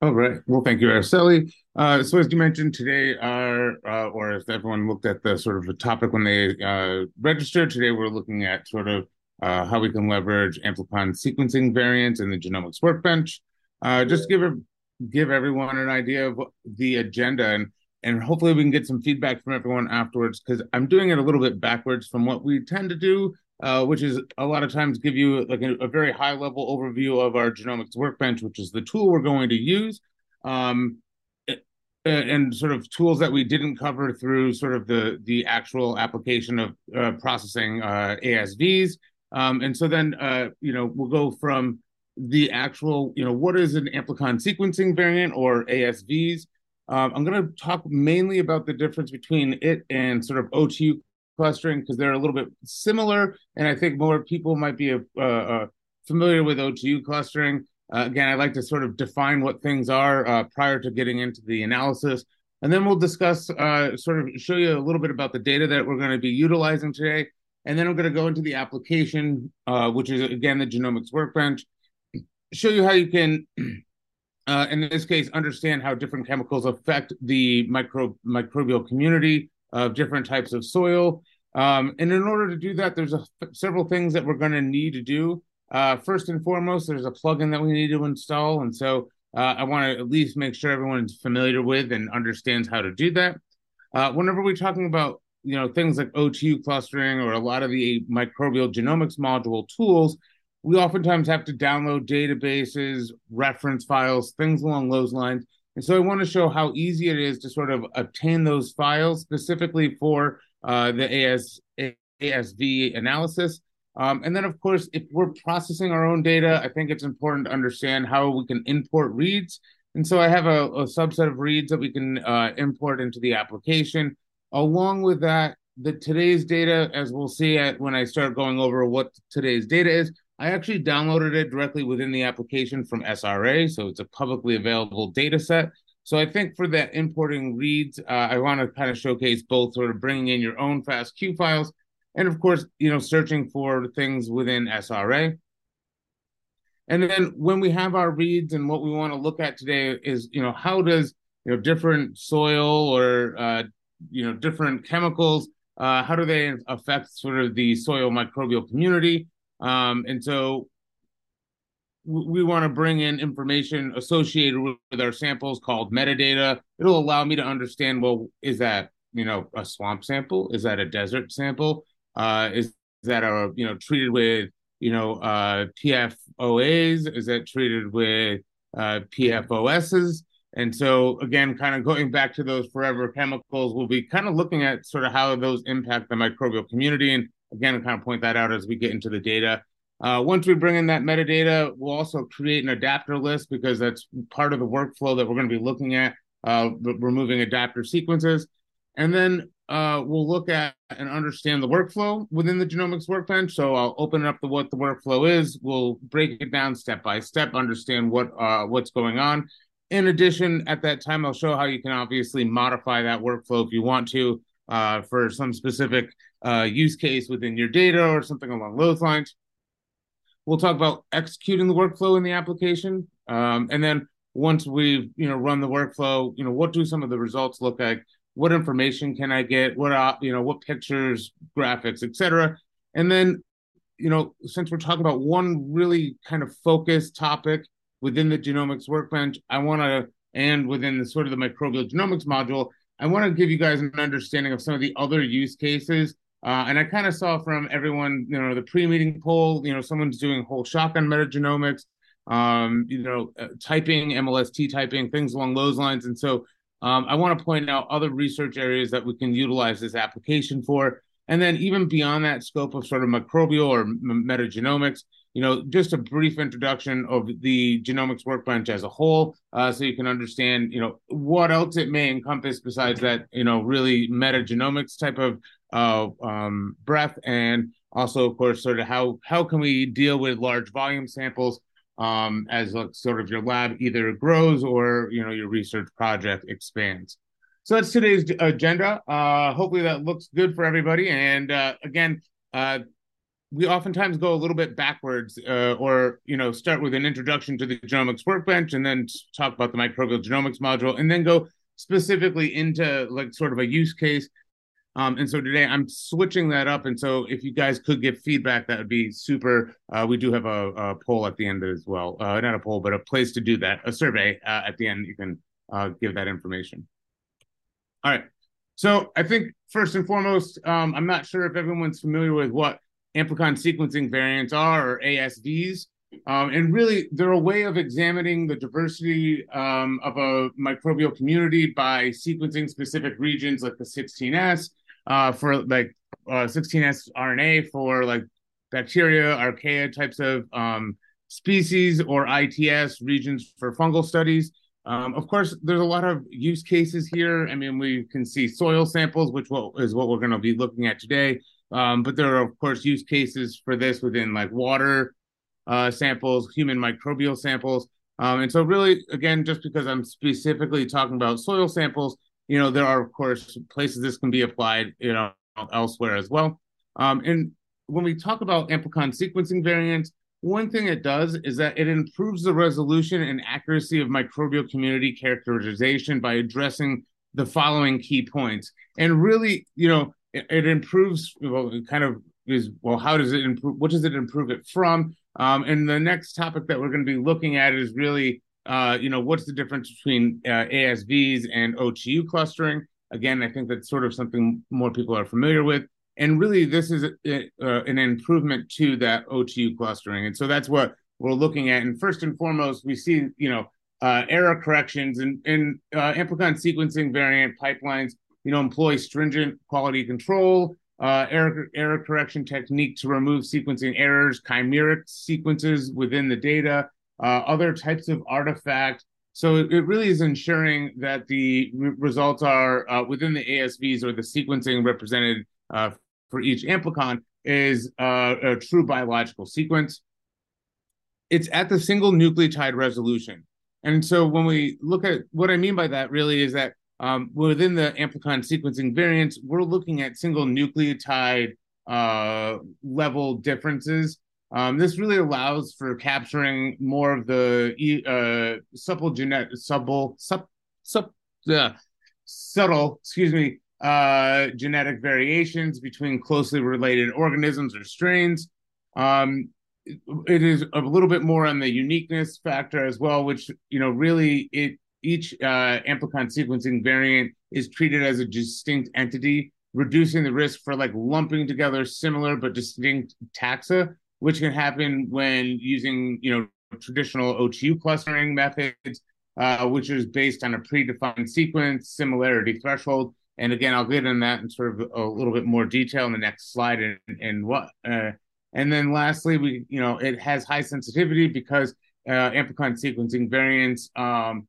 All right. Well, thank you, Araceli. Uh, so as you mentioned today, our, uh, or as everyone looked at the sort of the topic when they uh, registered, today we're looking at sort of uh, how we can leverage amplicon sequencing variants in the genomics workbench. Uh, just give give everyone an idea of the agenda and and hopefully we can get some feedback from everyone afterwards because I'm doing it a little bit backwards from what we tend to do, uh, which is a lot of times give you like a, a, very high level overview of our genomics workbench, which is the tool we're going to use, um, and sort of tools that we didn't cover through sort of the the actual application of uh, processing uh, ASVs. Um, and so then uh, you know we'll go from the actual you know what is an amplicon sequencing variant or ASVs um, I'm going to talk mainly about the difference between it and sort of OTU clustering because they're a little bit similar, and I think more people might be uh, uh, familiar with OTU clustering. Uh, again, I'd like to sort of define what things are uh, prior to getting into the analysis, and then we'll discuss, sort of show you a little bit about the data that we're going to be utilizing today, and then I'm going to go into the application, which is again the genomics workbench, show you how you can in this case, understand how different chemicals affect the micro, microbial community of different types of soil. Um, and in order to do that, there's a, several things that we're going to need to do. Uh, first and foremost, there's a plugin that we need to install. And so uh, I want to at least make sure everyone's familiar with and understands how to do that. Uh, whenever we're talking about you know things like OTU clustering or a lot of the microbial genomics module tools, we oftentimes have to download databases, reference files, things along those lines. And so I want to show how easy it is to sort of obtain those files specifically for uh, the AS, ASV analysis. Um, and then, of course, if we're processing our own data, I think it's important to understand how we can import reads. And so I have a, a subset of reads that we can uh, import into the application. Along with that, the today's data, as we'll see at, when I start going over what today's data is, I actually downloaded it directly within the application from SRA, so it's a publicly available data set. So I think for that importing reads, uh, I want to kind of showcase both sort of bringing in your own FASTQ files and of course, you know, searching for things within SRA. And then when we have our reads and what we want to look at today is, you know, how does, you know, different soil or, uh, you know, different chemicals, uh, how do they affect sort of the soil microbial community? Um, and so we want to bring in information associated with our samples called metadata. It'll allow me to understand, well, is that, you know, a swamp sample? Is that a desert sample? Uh, is that a, you know, treated with, you know, uh, PFOAs? Is that treated with uh, PFOSs? And so, again, kind of going back to those forever chemicals, we'll be kind of looking at sort of how those impact the microbial community and again, kind of point that out as we get into the data. Uh, once we bring in that metadata, we'll also create an adapter list because that's part of the workflow that we're going to be looking at, uh, removing adapter sequences. And then uh, we'll look at and understand the workflow within the genomics workbench. So I'll open up the what the workflow is. We'll break it down step by step, understand what uh, what's going on. In addition, at that time, I'll show how you can obviously modify that workflow if you want to uh, for some specific uh, use case within your data or something along those lines. We'll talk about executing the workflow in the application. Um, and then once we've, you know, run the workflow, you know, what do some of the results look like? What information can I get? What, uh, you know, what pictures, graphics, etc. And then, you know, since we're talking about one really kind of focused topic within the genomics workbench, I want to, and within the sort of the microbial genomics module, I want to give you guys an understanding of some of the other use cases uh, and I kind of saw from everyone, you know, the pre-meeting poll, you know, someone's doing whole shotgun metagenomics, um, you know, uh, typing, MLST typing, things along those lines. And so um, I want to point out other research areas that we can utilize this application for. And then even beyond that scope of sort of microbial or metagenomics, you know, just a brief introduction of the genomics workbench as a whole, uh, so you can understand, you know, what else it may encompass besides that, you know, really metagenomics type of uh, um, breadth, and also, of course, sort of how how can we deal with large volume samples um, as sort of your lab either grows or you know your research project expands. So that's today's agenda. Uh, hopefully that looks good for everybody. And uh, again, uh, we oftentimes go a little bit backwards, uh, or you know, start with an introduction to the genomics workbench, and then talk about the microbial genomics module, and then go specifically into like sort of a use case. Um, and so today I'm switching that up. And so if you guys could give feedback, that would be super. Uh, we do have a, a, poll at the end as well. Uh, not a poll, but a place to do that, a survey uh, at the end. You can uh, give that information. All right. So I think first and foremost, um, I'm not sure if everyone's familiar with what amplicon sequencing variants are or ASVs. Um, and really, they're a way of examining the diversity um, of a microbial community by sequencing specific regions like the 16S uh, for like uh, 16S RNA for like bacteria, archaea types of um, species, or ITS regions for fungal studies. Um, of course, there's a lot of use cases here. I mean, we can see soil samples, which is what we're going to be looking at today. Um, but there are, of course, use cases for this within like water uh, samples, human microbial samples. Um, and so, really, again, just because I'm specifically talking about soil samples, you know, there are, of course, places this can be applied, you know, elsewhere as well. Um, and when we talk about amplicon sequencing variants, one thing it does is that it improves the resolution and accuracy of microbial community characterization by addressing the following key points. And really, you know, it, improves, well, it kind of is, well, how does it improve? What does it improve it from? Um, and the next topic that we're going to be looking at is really, uh, you know, what's the difference between uh, ASVs and OTU clustering? Again, I think that's sort of something more people are familiar with and really this is a, uh, an improvement to that OTU clustering. And so that's what we're looking at. And first and foremost, we see, you know, uh, error corrections and, and uh, amplicon sequencing variant pipelines, you know, employ stringent quality control, uh, error, error correction technique to remove sequencing errors, chimeric sequences within the data, uh, other types of artifact. So it, it, really is ensuring that the re- results are uh, within the ASVs or the sequencing represented uh, for each amplicon is uh, a true biological sequence. It's at the single nucleotide resolution. And so when we look at what I mean by that really is that um, within the amplicon sequencing variants, we're looking at single nucleotide uh, level differences. Um, this really allows for capturing more of the uh, supple genetic, supple, sup, sup, uh, subtle, excuse me, uh, genetic variations between closely related organisms or strains. Um, it is a little bit more on the uniqueness factor as well, which you know really it each uh, amplicon sequencing variant is treated as a distinct entity, reducing the risk for like lumping together similar but distinct taxa, which can happen when using you know traditional OTU clustering methods, uh, which is based on a predefined sequence similarity threshold and again, I'll get into that in sort of a little bit more detail in the next slide and, and what. Uh, and then lastly, we you know it has high sensitivity because uh, amplicon sequencing variants um,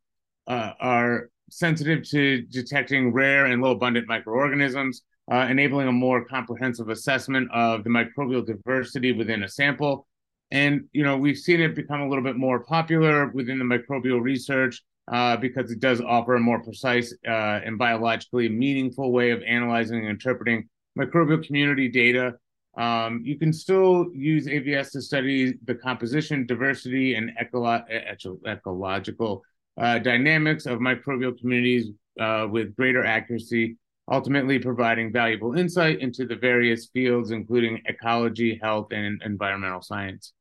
uh, are sensitive to detecting rare and low abundant microorganisms, uh, enabling a more comprehensive assessment of the microbial diversity within a sample. And you know we've seen it become a little bit more popular within the microbial research uh, because it does offer a more precise uh, and biologically meaningful way of analyzing and interpreting microbial community data. Um, you can still use AVS to study the composition, diversity, and ecolo- ecological uh, dynamics of microbial communities uh, with greater accuracy, ultimately providing valuable insight into the various fields, including ecology, health, and environmental science.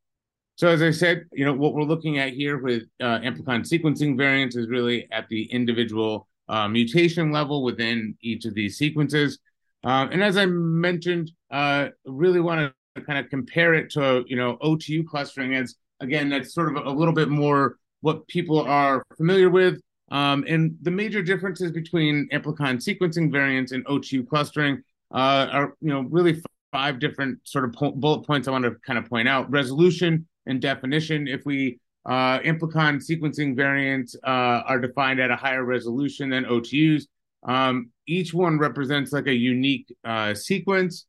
So as I said, you know, what we're looking at here with uh, amplicon sequencing variants is really at the individual uh, mutation level within each of these sequences. Uh, and as I mentioned, uh, really want to kind of compare it to, you know, OTU clustering as, again, that's sort of a little bit more what people are familiar with. Um, and the major differences between amplicon sequencing variants and OTU clustering uh, are, you know, really five different sort of po- bullet points I want to kind of point out. Resolution, and definition. If we uh, amplicon sequencing variants uh, are defined at a higher resolution than OTUs, um, each one represents like a unique uh, sequence,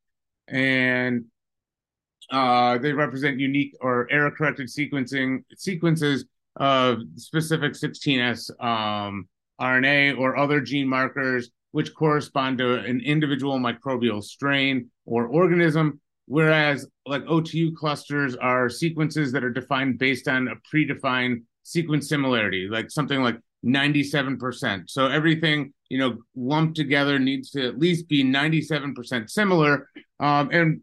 and uh, they represent unique or error corrected sequencing sequences of specific 16S um, RNA or other gene markers, which correspond to an individual microbial strain or organism whereas like OTU clusters are sequences that are defined based on a predefined sequence similarity, like something like 97%. So everything, you know, lumped together needs to at least be 97% similar. Um, and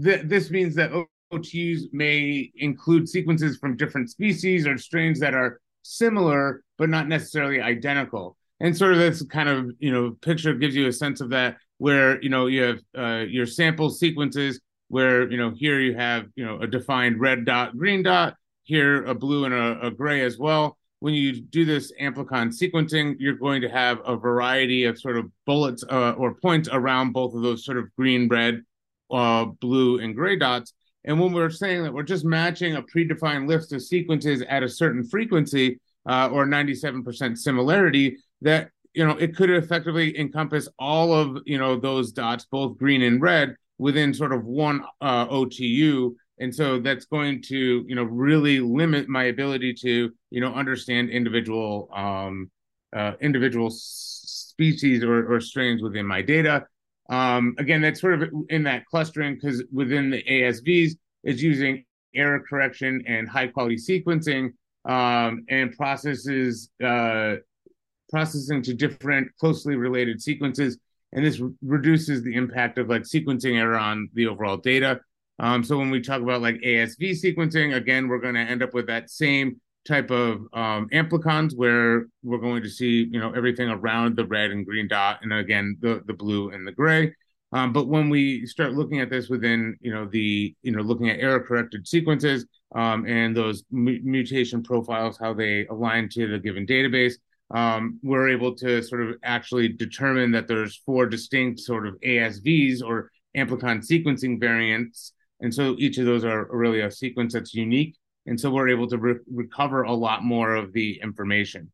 th- this means that OTUs may include sequences from different species or strains that are similar, but not necessarily identical. And sort of this kind of, you know, picture gives you a sense of that where, you know, you have uh, your sample sequences where, you know, here you have, you know, a defined red dot, green dot, here a blue and a, a gray as well when you do this amplicon sequencing, you're going to have a variety of sort of bullets uh, or points around both of those sort of green, red, uh, blue, and gray dots. And when we're saying that we're just matching a predefined list of sequences at a certain frequency uh, or 97% similarity, that you know it could effectively encompass all of you know those dots, both green and red, within sort of one uh, OTU and so that's going to you know really limit my ability to you know understand individual um, uh, individual species or, or strains within my data um, again that's sort of in that clustering because within the asvs it's using error correction and high quality sequencing um, and processes uh, processing to different closely related sequences. And this re- reduces the impact of like sequencing error on the overall data. Um, so when we talk about like ASV sequencing, again, we're going to end up with that same type of um, amplicons where we're going to see, you know, everything around the red and green dot, and again, the the blue and the gray. Um, but when we start looking at this within, you know, the, you know, looking at error corrected sequences um, and those mutation profiles, how they align to the given database, um, we're able to sort of actually determine that there's four distinct sort of ASVs or amplicon sequencing variants and so each of those are really a sequence that's unique. And so we're able to re- recover a lot more of the information.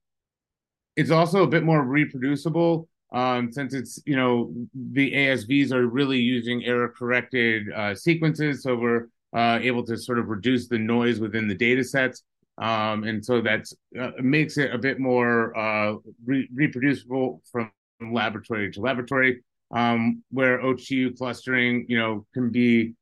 It's also a bit more reproducible um, since it's, you know, the ASVs are really using error corrected uh, sequences. So we're uh, able to sort of reduce the noise within the data sets. Um, and so that uh, makes it a bit more uh, re- reproducible from laboratory to laboratory, um, where OTU clustering, you know, can be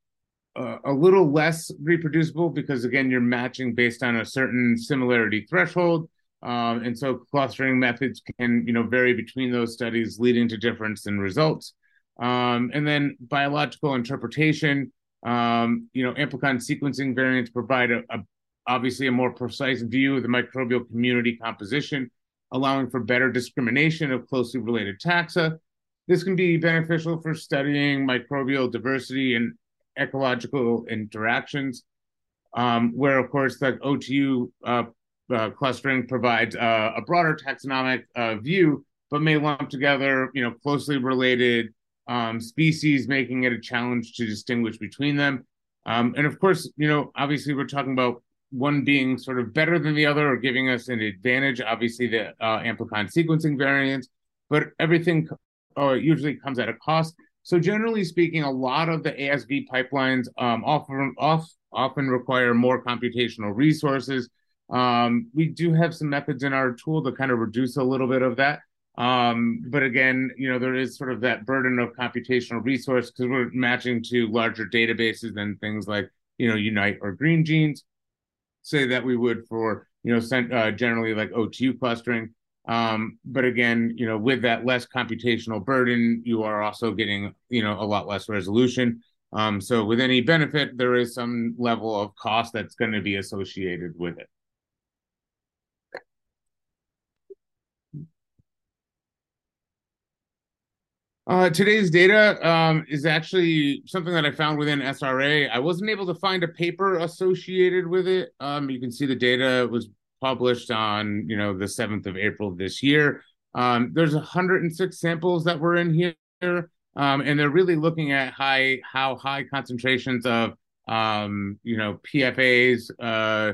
a little less reproducible because again you're matching based on a certain similarity threshold. Um, and so clustering methods can you know vary between those studies leading to difference in results. Um, and then biological interpretation um, you know amplicon sequencing variants provide a, a, obviously a more precise view of the microbial community composition allowing for better discrimination of closely related taxa. This can be beneficial for studying microbial diversity and ecological interactions, um, where of course the OTU uh, uh, clustering provides uh, a broader taxonomic uh, view, but may lump together, you know, closely related um, species, making it a challenge to distinguish between them. Um, and of course, you know, obviously we're talking about one being sort of better than the other or giving us an advantage. Obviously, the uh, amplicon sequencing variants, but everything uh, usually comes at a cost. So generally speaking, a lot of the ASV pipelines um, often off, often require more computational resources. Um, we do have some methods in our tool to kind of reduce a little bit of that. Um, but again, you know, there is sort of that burden of computational resource because we're matching to larger databases than things like, you know, Unite or Greengenes, say that we would for, you know, uh, generally like OTU clustering. Um, but again, you know, with that less computational burden, you are also getting, you know, a lot less resolution. Um, so with any benefit, there is some level of cost that's going to be associated with it. Uh, today's data um, is actually something that I found within SRA. I wasn't able to find a paper associated with it. Um, you can see the data was published on you know the 7th of April this year. Um, there's 106 samples that were in here, um, and they're really looking at high how high concentrations of um, you know PFAs uh,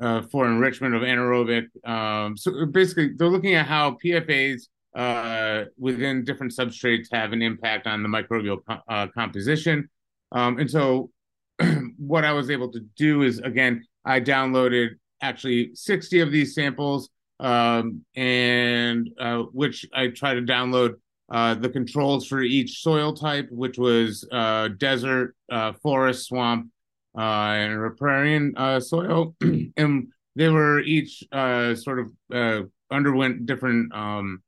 uh, for enrichment of anaerobic. Um, so basically, they're looking at how PFAs uh, within different substrates have an impact on the microbial uh, composition. Um, and so, what I was able to do is again, I downloaded actually 60 of these samples, um, and uh, which I try to download uh, the controls for each soil type, which was uh, desert, uh, forest, swamp, uh, and riparian uh, soil, and they were each uh, sort of underwent different um,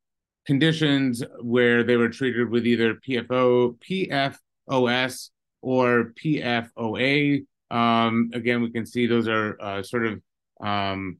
conditions where they were treated with either PFO, PFOS, or PFOA. Um, again, we can see those are sort of um,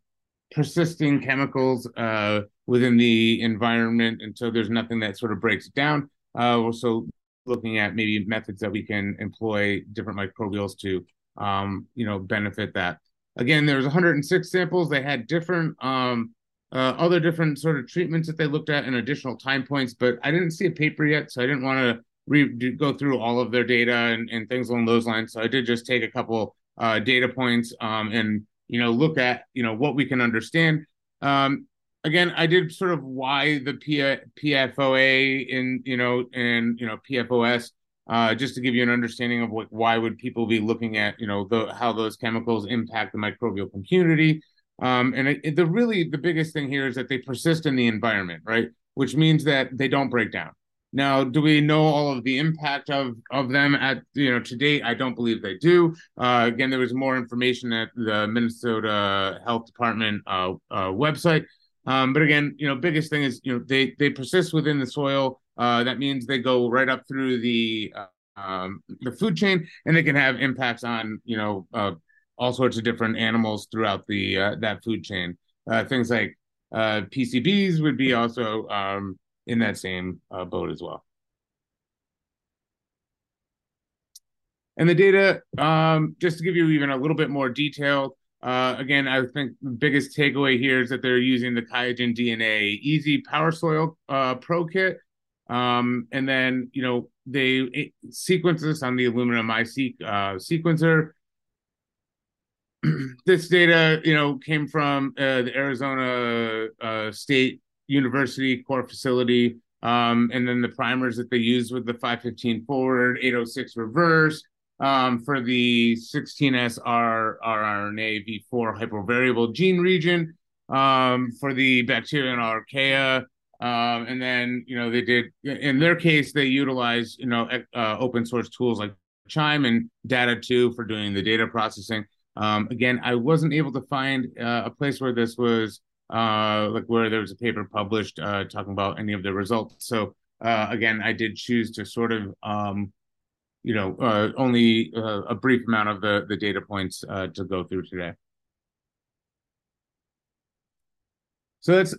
persisting chemicals uh, within the environment, until there's nothing that sort of breaks down. Uh, also looking at maybe methods that we can employ different microbials to, um, you know, benefit that. Again, there was 106 samples. They had different um, uh, other different sort of treatments that they looked at and additional time points, but I didn't see a paper yet, so I didn't want to re- go through all of their data and, and things along those lines. So I did just take a couple uh, data points um, and you know, look at, you know, what we can understand. Um, again, I did sort of why the P- PFOA in, you know, and, you know, PFOS, uh, just to give you an understanding of what, why would people be looking at, you know, the, how those chemicals impact the microbial community. Um, and it, the really, the biggest thing here is that they persist in the environment, right? Which means that they don't break down. Now, do we know all of the impact of of them at you know to date? I don't believe they do. Uh, again, there was more information at the Minnesota Health Department uh, uh, website. Um, but again, you know, biggest thing is you know they they persist within the soil. Uh, that means they go right up through the uh, um, the food chain, and they can have impacts on you know uh, all sorts of different animals throughout the that food chain. things like PCBs would be also um, in that same uh, boat as well. And the data, um, just to give you even a little bit more detail, uh, again, I think the biggest takeaway here is that they're using the Qiagen DNeasy PowerSoil uh, Pro Kit. Um, and then, you know, they sequence this on the Illumina MiSeq uh, sequencer. this data, you know, came from uh, the Arizona uh, State university core facility. Um, and then the primers that they use with the 515 forward, 806 reverse um, for the 16S rRNA V4 hypervariable gene region um, for the bacteria and archaea. Um, and then, you know, they did, in their case, they utilized, you know, uh, open source tools like QIIME and DADA2 for doing the data processing. Um, again, I wasn't able to find uh, a place where this was uh, like where there was a paper published uh, talking about any of the results. So uh, again, I did choose to sort of, um, you know, uh, only uh, a brief amount of the the data points uh, to go through today. So that's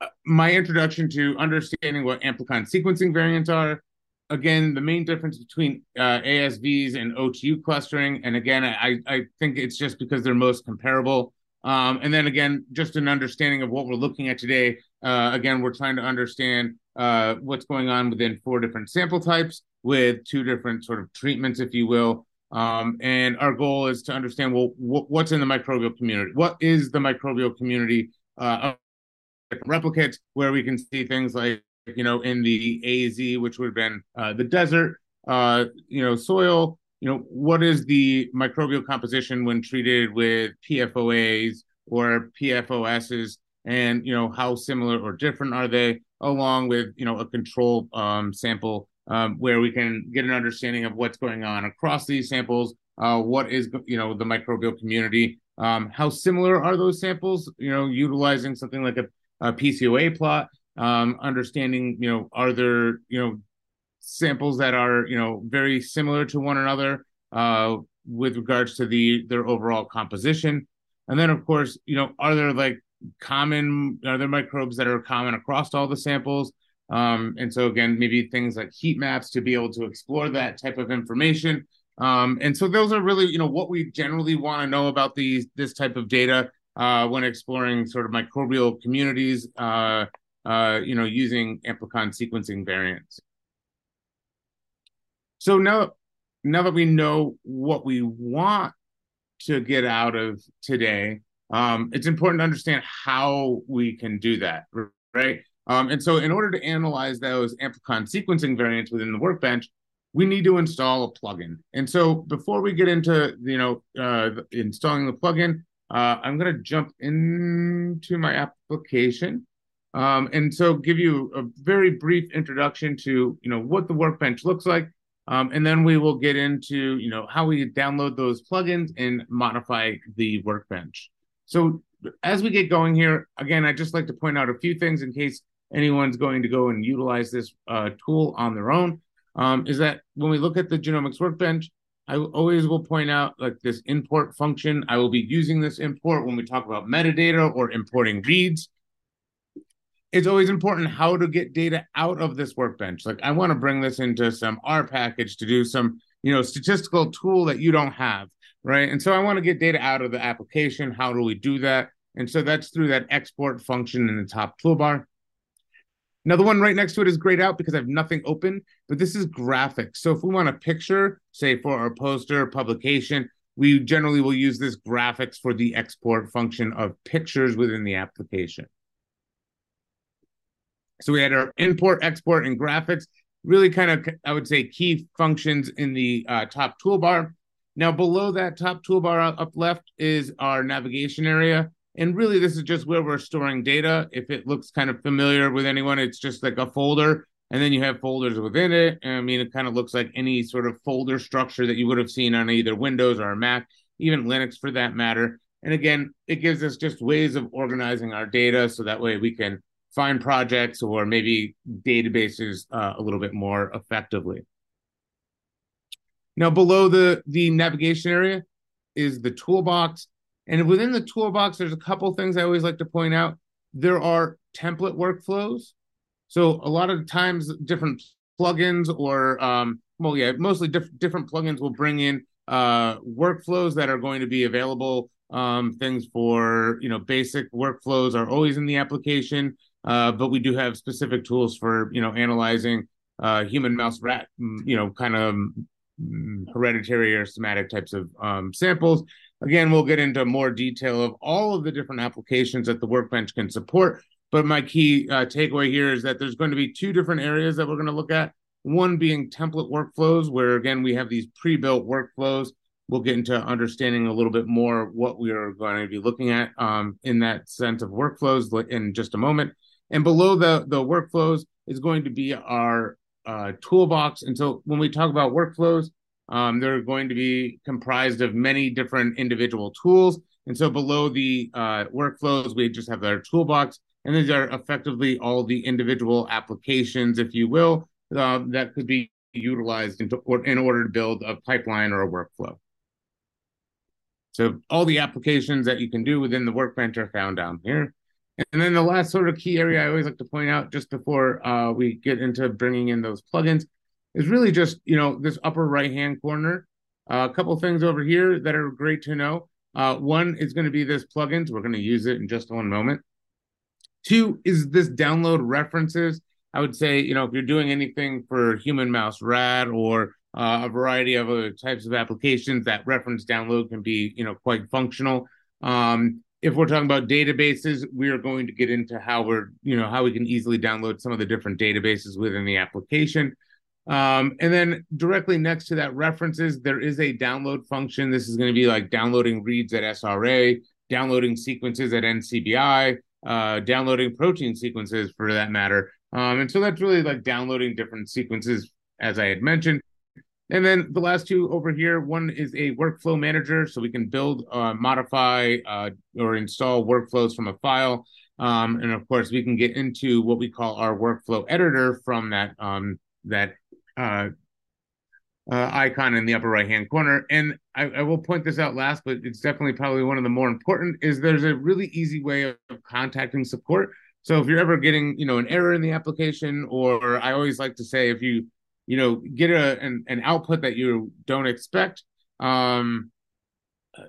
uh, my introduction to understanding what amplicon sequencing variants are. Again, the main difference between uh, ASVs and OTU clustering, and again, I, I think it's just because they're most comparable. Um, and then again, just an understanding of what we're looking at today. Uh, again, we're trying to understand uh, what's going on within four different sample types with two different sort of treatments, if you will. Um, and our goal is to understand well what's in the microbial community. What is the microbial community uh, of replicates? Where we can see things like you know in the AZ, which would have been uh, the desert, uh, you know, soil, you know, what is the microbial composition when treated with PFOAs or PFOSs, and you know how similar or different are they, along with you know a control um, sample um, where we can get an understanding of what's going on across these samples. Uh, what is you know the microbial community? Um, how similar are those samples? You know, utilizing something like a, a PCOA plot, um, understanding you know are there you know samples that are you know very similar to one another uh, with regards to the their overall composition. And then of course you know are there like common are there microbes that are common across all the samples? Um, and so again maybe things like heat maps to be able to explore that type of information. Um, and so those are really you know what we generally want to know about these this type of data uh, when exploring sort of microbial communities uh, uh, you know using amplicon sequencing variants so now, now that we know what we want to get out of today, um, it's important to understand how we can do that, right? Um, and so, in order to analyze those amplicon sequencing variants within the workbench, we need to install a plugin. And so, before we get into you know uh, installing the plugin, uh, I'm going to jump into my application Um, and so give you a very brief introduction to, you know, what the workbench looks like. Um, and then we will get into, you know, how we download those plugins and modify the workbench. So as we get going here, again, I'd just like to point out a few things in case anyone's going to go and utilize this uh, tool on their own, um, is that when we look at the genomics workbench, I always will point out like this import function. I will be using this import when we talk about metadata or importing reads. It's always important how to get data out of this workbench. Like I want to bring this into some R package to do some, you know, statistical tool that you don't have, right? And so I want to get data out of the application. How do we do that? And so that's through that export function in the top toolbar. Now, the one right next to it is grayed out because I have nothing open, but this is graphics. So if we want a picture, say for our poster publication, we generally will use this graphics for the export function of pictures within the application. So we had our import, export, and graphics, really kind of, I would say, key functions in the uh, top toolbar. Now, below that top toolbar up left is our navigation area. And really, this is just where we're storing data. If it looks kind of familiar with anyone, it's just like a folder, and then you have folders within it. I mean, it kind of looks like any sort of folder structure that you would have seen on either Windows or Mac, even Linux for that matter. And again, it gives us just ways of organizing our data so that way we can find projects or maybe databases uh, a little bit more effectively. Now, below the, the navigation area is the toolbox. And within the toolbox, there's a couple things I always like to point out. There are template workflows. So a lot of times, different plugins or um, well, yeah, mostly diff- different plugins will bring in uh, workflows that are going to be available. Um, things for you know basic workflows are always in the application, uh, but we do have specific tools for you know analyzing uh, human mouse rat mm, you know kind of mm, hereditary or somatic types of um, samples Again, we'll get into more detail of all of the different applications that the Workbench can support. But my key uh, takeaway here is that there's going to be two different areas that we're going to look at. One being template workflows, where again, we have these pre built workflows. We'll get into understanding a little bit more what we are going to be looking at um, in that sense of workflows in just a moment. And below the, the workflows is going to be our uh, toolbox. And so when we talk about workflows, um, they're going to be comprised of many different individual tools. And so below the uh, workflows, we just have our toolbox. And these are effectively all the individual applications, if you will, uh, that could be utilized into, or, in order to build a pipeline or a workflow. So all the applications that you can do within the workbench are found down here. And then the last sort of key area I always like to point out just before uh, we get into bringing in those plugins is really just you know this upper right hand corner. Uh, a couple things over here that are great to know. Uh, one is going to be this plugins. We're going to use it in just one moment. Two is this download references. I would say you know if you're doing anything for human mouse rat or uh, a variety of other types of applications, that reference download can be you know quite functional. Um, if we're talking about databases, we are going to get into how we're, you know, how we can easily download some of the different databases within the application. Um, and then directly next to that references, there is a download function. This is going to be like downloading reads at SRA, downloading sequences at NCBI, uh, downloading protein sequences for that matter. Um, and so that's really like downloading different sequences, as I had mentioned. And then the last two over here, one is a workflow manager, so we can build, uh, modify, uh, or install workflows from a file. Um, and of course, we can get into what we call our workflow editor from that um, that uh, uh, icon in the upper right hand corner. And I, I, will point this out last, but it's definitely probably one of the more important is there's a really easy way of contacting support. So if you're ever getting, you know, an error in the application, or I always like to say if you, you know, get a an, an output that you don't expect, um,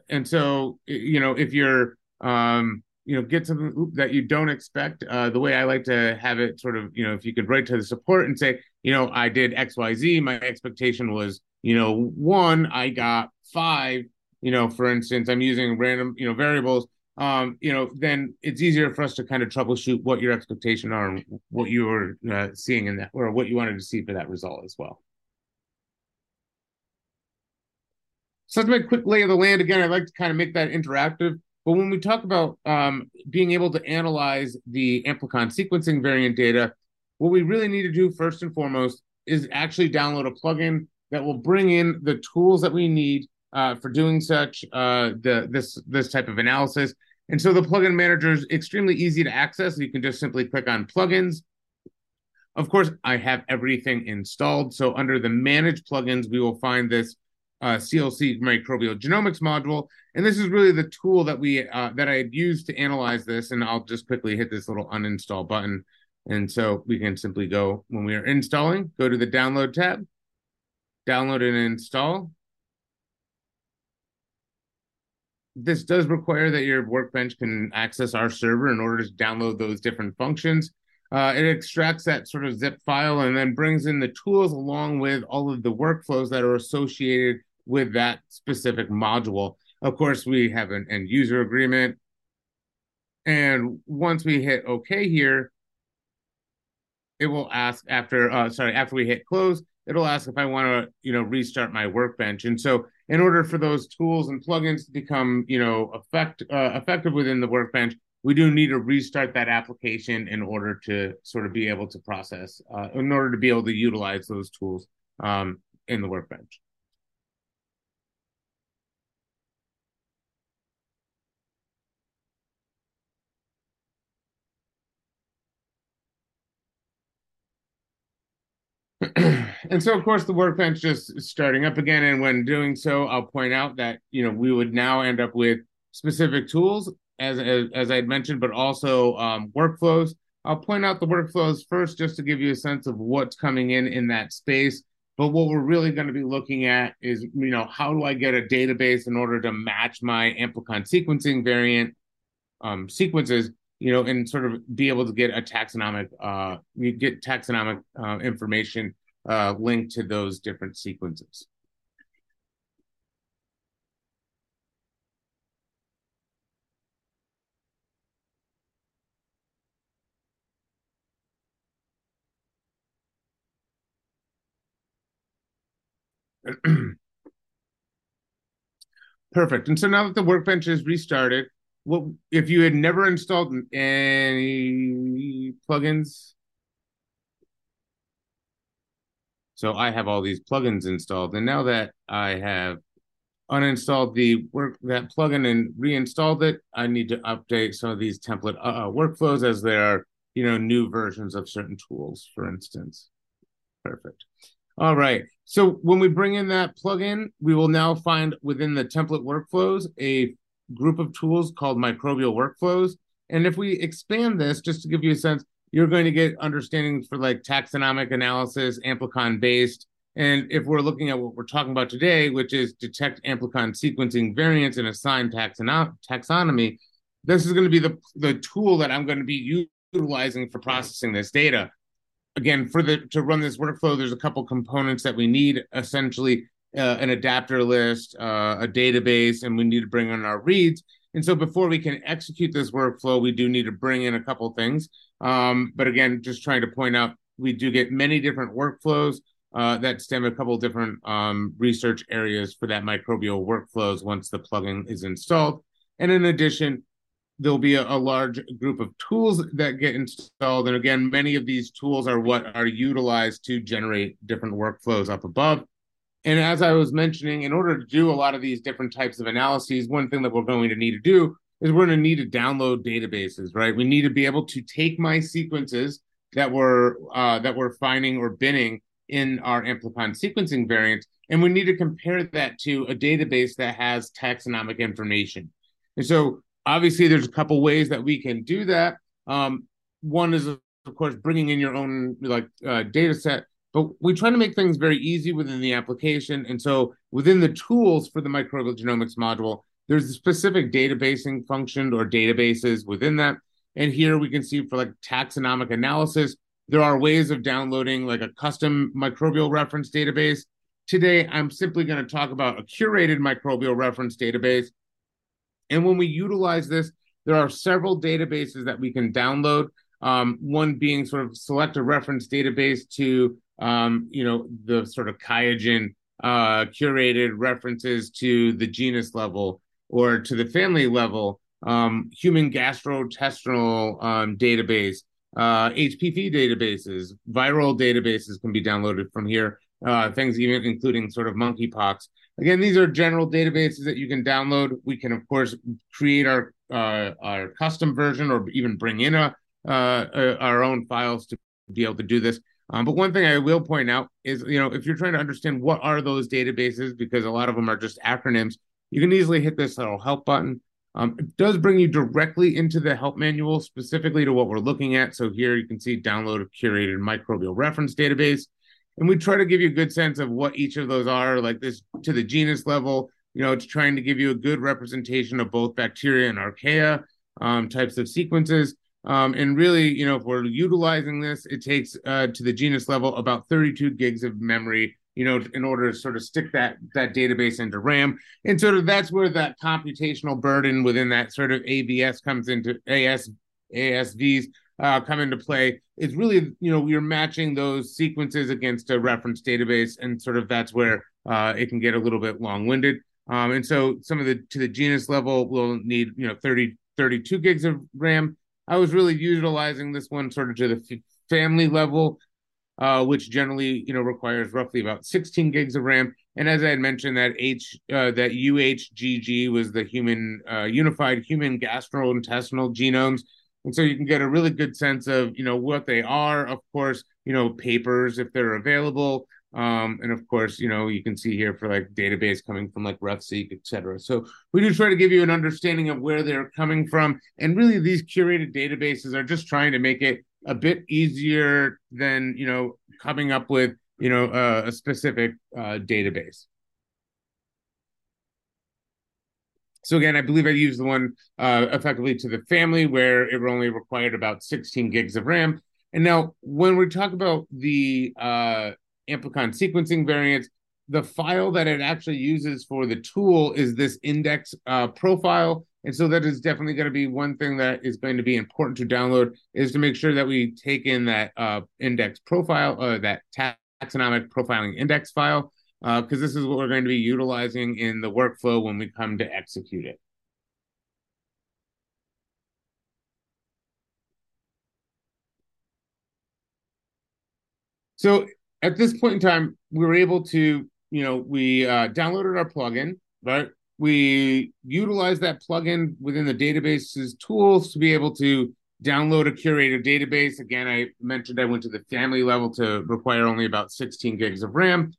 and so you know if you're um, you know get something that you don't expect uh, the way i like to have it sort of you know if you could write to the support and say you know i did xyz my expectation was you know one i got five you know for instance i'm using random you know variables um you know then it's easier for us to kind of troubleshoot what your expectation are and what you were uh, seeing in that or what you wanted to see for that result as well so make a quick lay of the land again i'd like to kind of make that interactive But when we talk about um, being able to analyze the amplicon sequencing variant data, what we really need to do first and foremost is actually download a plugin that will bring in the tools that we need uh, for doing such uh, the this this type of analysis. And so the plugin manager is extremely easy to access. You can just simply click on plugins. Of course, I have everything installed. So under the manage plugins, we will find this uh, CLC microbial genomics module. And this is really the tool that we uh, that I had used to analyze this. And I'll just quickly hit this little uninstall button. And so we can simply go when we are installing, go to the download tab, download and install. This does require that your workbench can access our server in order to download those different functions. Uh, it extracts that sort of zip file and then brings in the tools along with all of the workflows that are associated with that specific module. Of course, we have an end user agreement. And once we hit OK here, it will ask after, uh, sorry, after we hit close, it'll ask if I want to, you know, restart my workbench. And so in order for those tools and plugins to become, you know, effect, uh, effective within the workbench, we do need to restart that application in order to sort of be able to process, uh, in order to be able to utilize those tools um, in the workbench. and so of course the workbench just starting up again and when doing so i'll point out that you know we would now end up with specific tools as as, as i had mentioned but also um, workflows. I'll point out the workflows first just to give you a sense of what's coming in in that space. But what we're really going to be looking at is you know how do i get a database in order to match my amplicon sequencing variant um, sequences you know, and sort of be able to get a taxonomic, uh, you get taxonomic uh, information uh, linked to those different sequences. Perfect. And so now that the workbench is restarted, what if you had never installed any plugins? So I have all these plugins installed, and now that I have uninstalled the work that plugin and reinstalled it, I need to update some of these template uh, workflows as there are you know new versions of certain tools, for instance. Perfect. All right. So when we bring in that plugin, we will now find within the template workflows a group of tools called microbial workflows. And if we expand this, just to give you a sense, you're going to get understandings for like taxonomic analysis, amplicon based. And if we're looking at what we're talking about today, which is detect amplicon sequencing variants and assign taxono- taxonomy, this is going to be the, the tool that I'm going to be utilizing for processing this data. Again, for the to run this workflow, there's a couple components that we need. Essentially, uh, an adapter list, uh, a database, and we need to bring in our reads. And so before we can execute this workflow, we do need to bring in a couple things. Um, but again, just trying to point out, we do get many different workflows uh, that stem a couple different um, research areas for that microbial workflows once the plugin is installed. And in addition, there'll be a, a, large group of tools that get installed. And again, many of these tools are what are utilized to generate different workflows up above. And as I was mentioning, in order to do a lot of these different types of analyses, one thing that we're going to need to do is we're going to need to download databases, right? We need to be able to take my sequences that we're uh, that we're finding or binning in our amplicon sequencing variant, and we need to compare that to a database that has taxonomic information. And so, obviously, there's a couple ways that we can do that. Um, one is, of course, bringing in your own like uh, data set but we try to make things very easy within the application. And so within the tools for the microbial genomics module, there's a specific databasing function or databases within that. And here we can see for like taxonomic analysis, there are ways of downloading like a custom microbial reference database. Today, I'm simply going to talk about a curated microbial reference database. And when we utilize this, there are several databases that we can download. Um, one being sort of select a reference database to um, you know, the sort of QIAGEN uh, curated references to the genus level or to the family level um, human gastrointestinal um, database, uh, HPV databases, viral databases can be downloaded from here. Uh, things even including sort of monkeypox. Again, these are general databases that you can download. We can, of course, create our uh, our custom version or even bring in a, uh, our own files to be able to do this. Um, but one thing I will point out is, you know, if you're trying to understand what are those databases, because a lot of them are just acronyms, you can easily hit this little help button. Um, it does bring you directly into the help manual, specifically to what we're looking at. So here you can see download a curated microbial reference database. And we try to give you a good sense of what each of those are, like this to the genus level. You know, it's trying to give you a good representation of both bacteria and archaea um, types of sequences. Um, and really, you know, if we're utilizing this, it takes uh, to the genus level about 32 gigs of memory, you know, in order to sort of stick that that database into RAM. And sort of that's where that computational burden within that sort of ABS comes into AS ASVs uh, come into play. It's really, you know, you're matching those sequences against a reference database, and sort of that's where uh, it can get a little bit long-winded. Um, and so some of the to the genus level will need, you know, 30, 32 gigs of RAM I was really utilizing this one sort of to the f- family level, uh, which generally you know requires roughly about 16 gigs of RAM. And as I had mentioned, that H uh, that UHGG was the human uh, unified human gastrointestinal genomes, and so you can get a really good sense of you know what they are. Of course, you know papers if they're available, um, and of course, you know, you can see here for like database coming from like RefSeq, et cetera. So we do try to give you an understanding of where they're coming from. And really these curated databases are just trying to make it a bit easier than, you know, coming up with, you know, uh, a specific uh, database. So again, I believe I used the one uh, effectively to the family where it only required about 16 gigs of RAM. And now when we talk about the uh, amplicon sequencing variants. The file that it actually uses for the tool is this index uh, profile. And so that is definitely going to be one thing that is going to be important to download is to make sure that we take in that uh, index profile, uh, that taxonomic profiling index file, because uh, this is what we're going to be utilizing in the workflow when we come to execute it. So at this point in time, we were able to, you know, we uh, downloaded our plugin, right? We utilized that plugin within the database's tools to be able to download a curated database. Again, I mentioned I went to the family level to require only about 16 gigs of RAM.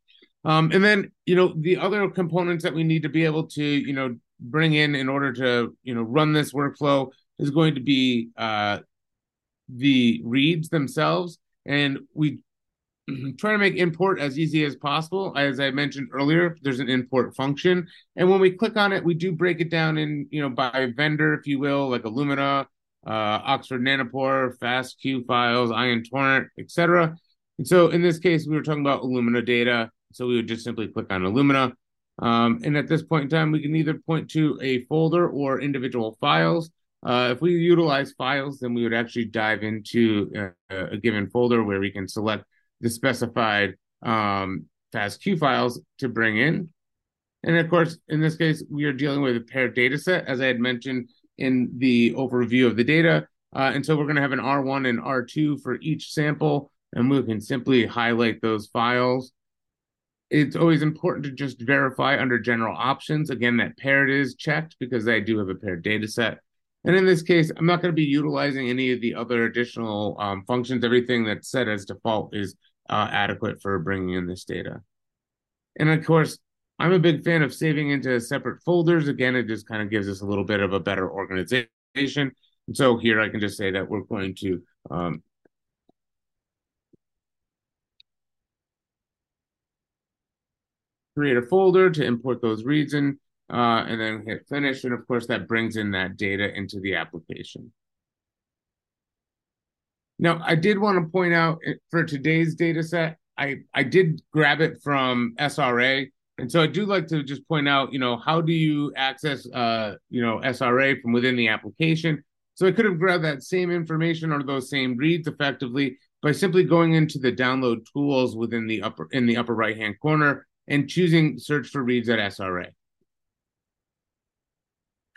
Um, and then, you know, the other components that we need to be able to, you know, bring in in order to, you know, run this workflow is going to be uh, the reads themselves. And we Mm-hmm. to make import as easy as possible. As I mentioned earlier, there's an import function, and when we click on it, we do break it down in you know by vendor, if you will, like Illumina, uh, Oxford Nanopore, FastQ files, Ion Torrent, etc. And so in this case, we were talking about Illumina data, so we would just simply click on Illumina. Um, and at this point in time, we can either point to a folder or individual files. Uh, if we utilize files, then we would actually dive into a, a given folder where we can select the specified um, FASTQ files to bring in. And of course, in this case, we are dealing with a paired data set, as I had mentioned in the overview of the data. Uh, and so we're going to have an R1 and R2 for each sample, and we can simply highlight those files. It's always important to just verify under general options, again, that paired is checked because I do have a paired data set. And in this case, I'm not going to be utilizing any of the other additional um, functions. Everything that's set as default is uh, adequate for bringing in this data. And of course, I'm a big fan of saving into separate folders. Again, it just kind of gives us a little bit of a better organization. And so here I can just say that we're going to um, create a folder to import those reads in, uh, and then hit finish. And of course, that brings in that data into the application. Now, I did want to point out eh, for today's data set, I, I did grab it from SRA. And so I do like to just point out, you know, how do you access, uh, you know, SRA from within the application? So I could have grabbed that same information or those same reads effectively by simply going into the download tools within the upper in the upper right hand corner and choosing search for reads at SRA. A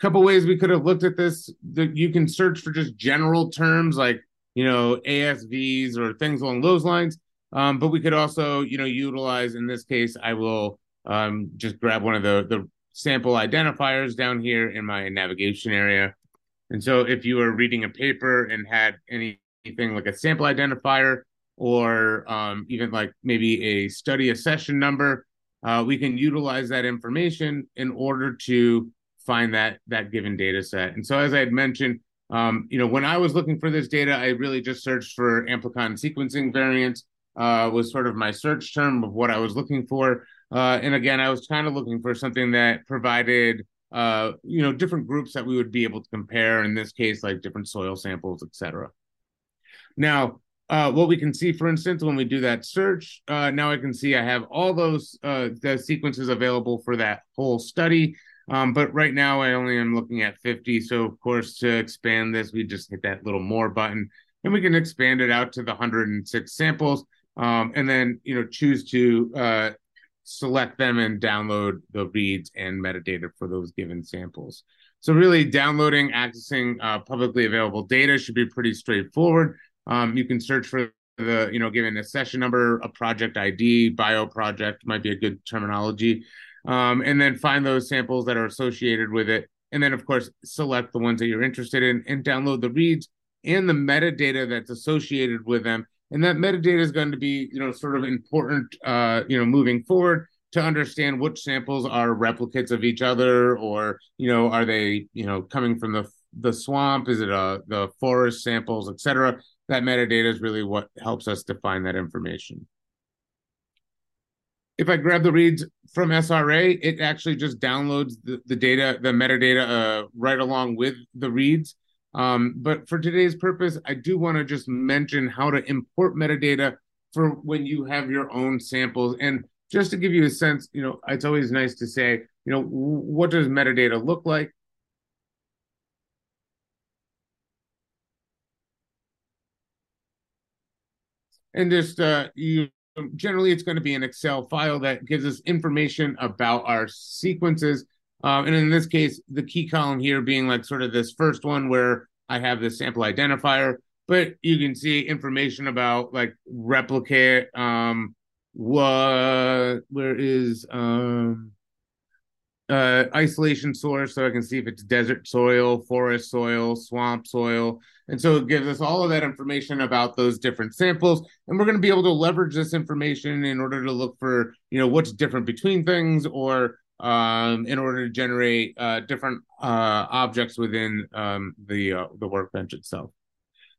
couple ways we could have looked at this. that you can search for just general terms like you know ASVs or things along those lines. Um, but we could also you know utilize in this case I will um, just grab one of the the sample identifiers down here in my navigation area. And so if you were reading a paper and had anything like a sample identifier or um, even like maybe a study accession number, uh, we can utilize that information in order to find that that given data set. And so, as I had mentioned, um, you know, when I was looking for this data, I really just searched for amplicon sequencing variants. Uh, was sort of my search term of what I was looking for. Uh, and again, I was kind of looking for something that provided, uh, you know, different groups that we would be able to compare. In this case, like different soil samples, et cetera. Now, uh, what we can see, for instance, when we do that search, uh, now I can see I have all those uh, the sequences available for that whole study. Um, but right now I only am looking at 50. So of course, to expand this, we just hit that little more button and we can expand it out to the 106 samples. Um, and then, you know, choose to uh, select them and download the reads and metadata for those given samples. So really downloading, accessing uh, publicly available data should be pretty straightforward. Um, you can search for the, you know, given accession number, a project ID, bio project might be a good terminology, um, and then find those samples that are associated with it. And then, of course, select the ones that you're interested in and download the reads and the metadata that's associated with them. And that metadata is going to be, you know, sort of important, uh, you know, moving forward to understand which samples are replicates of each other, or you know, are they, you know, coming from the the swamp? Is it uh, the forest samples, et cetera? that metadata is really what helps us define that information. If I grab the reads from SRA, it actually just downloads the, the data, the metadata uh, right along with the reads. Um, but for today's purpose, I do want to just mention how to import metadata for when you have your own samples. And just to give you a sense, you know, it's always nice to say, you know, what does metadata look like? and just uh, you generally it's going to be an Excel file that gives us information about our sequences. Um, and in this case, the key column here being like sort of this first one where I have the sample identifier, but you can see information about like replicate, um, what, where is, um, uh, isolation source so I can see if it's desert soil, forest soil, swamp soil. And so it gives us all of that information about those different samples. And we're going to be able to leverage this information in order to look for, you know, what's different between things or um, in order to generate uh, different uh, objects within um, the, uh, the workbench itself.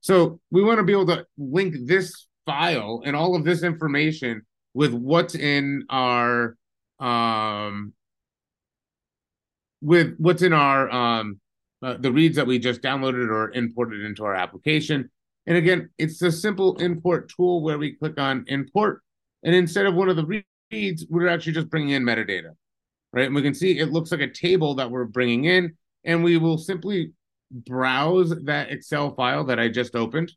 So we want to be able to link this file and all of this information with what's in our um, with what's in our um, uh, the reads that we just downloaded or imported into our application. And again, it's a simple import tool where we click on import, and instead of one of the reads, we're actually just bringing in metadata, right? And we can see it looks like a table that we're bringing in, and we will simply browse that Excel file that I just opened.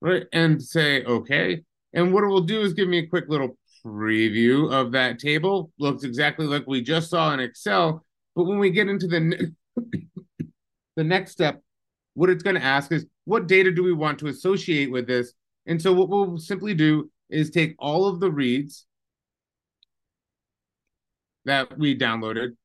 Right? And say, okay. And what it will do is give me a quick little preview of that table. Looks exactly like we just saw in Excel. But when we get into the, ne- the next step, what it's going to ask is, what data do we want to associate with this? And so what we'll simply do is take all of the reads that we downloaded.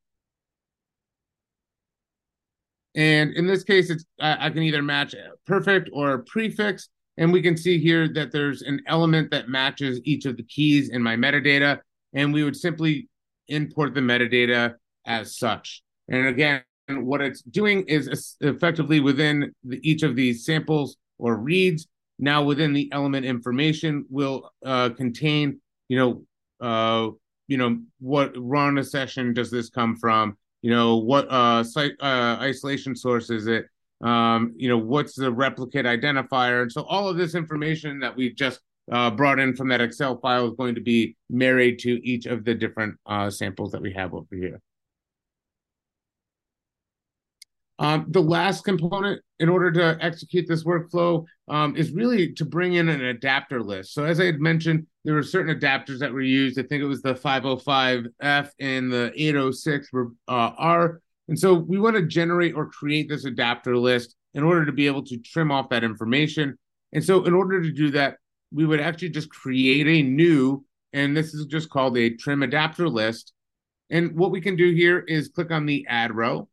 And in this case, it's I, I can either match perfect or prefix. And we can see here that there's an element that matches each of the keys in my metadata. And we would simply import the metadata as such. And again, what it's doing is effectively within the, each of these samples or reads, now within the element information will uh, contain, you know, uh, you know, what run accession does this come from? You know, what uh, site uh, isolation source is it? Um, you know, what's the replicate identifier. And so all of this information that we just uh, brought in from that Excel file is going to be married to each of the different uh, samples that we have over here. Um, the last component in order to execute this workflow um, is really to bring in an adapter list. So as I had mentioned, there were certain adapters that were used. I think it was the 505F and the 806 uh, R. And so we want to generate or create this adapter list in order to be able to trim off that information. And so in order to do that, we would actually just create a new, and this is just called a trim adapter list. And what we can do here is click on the add row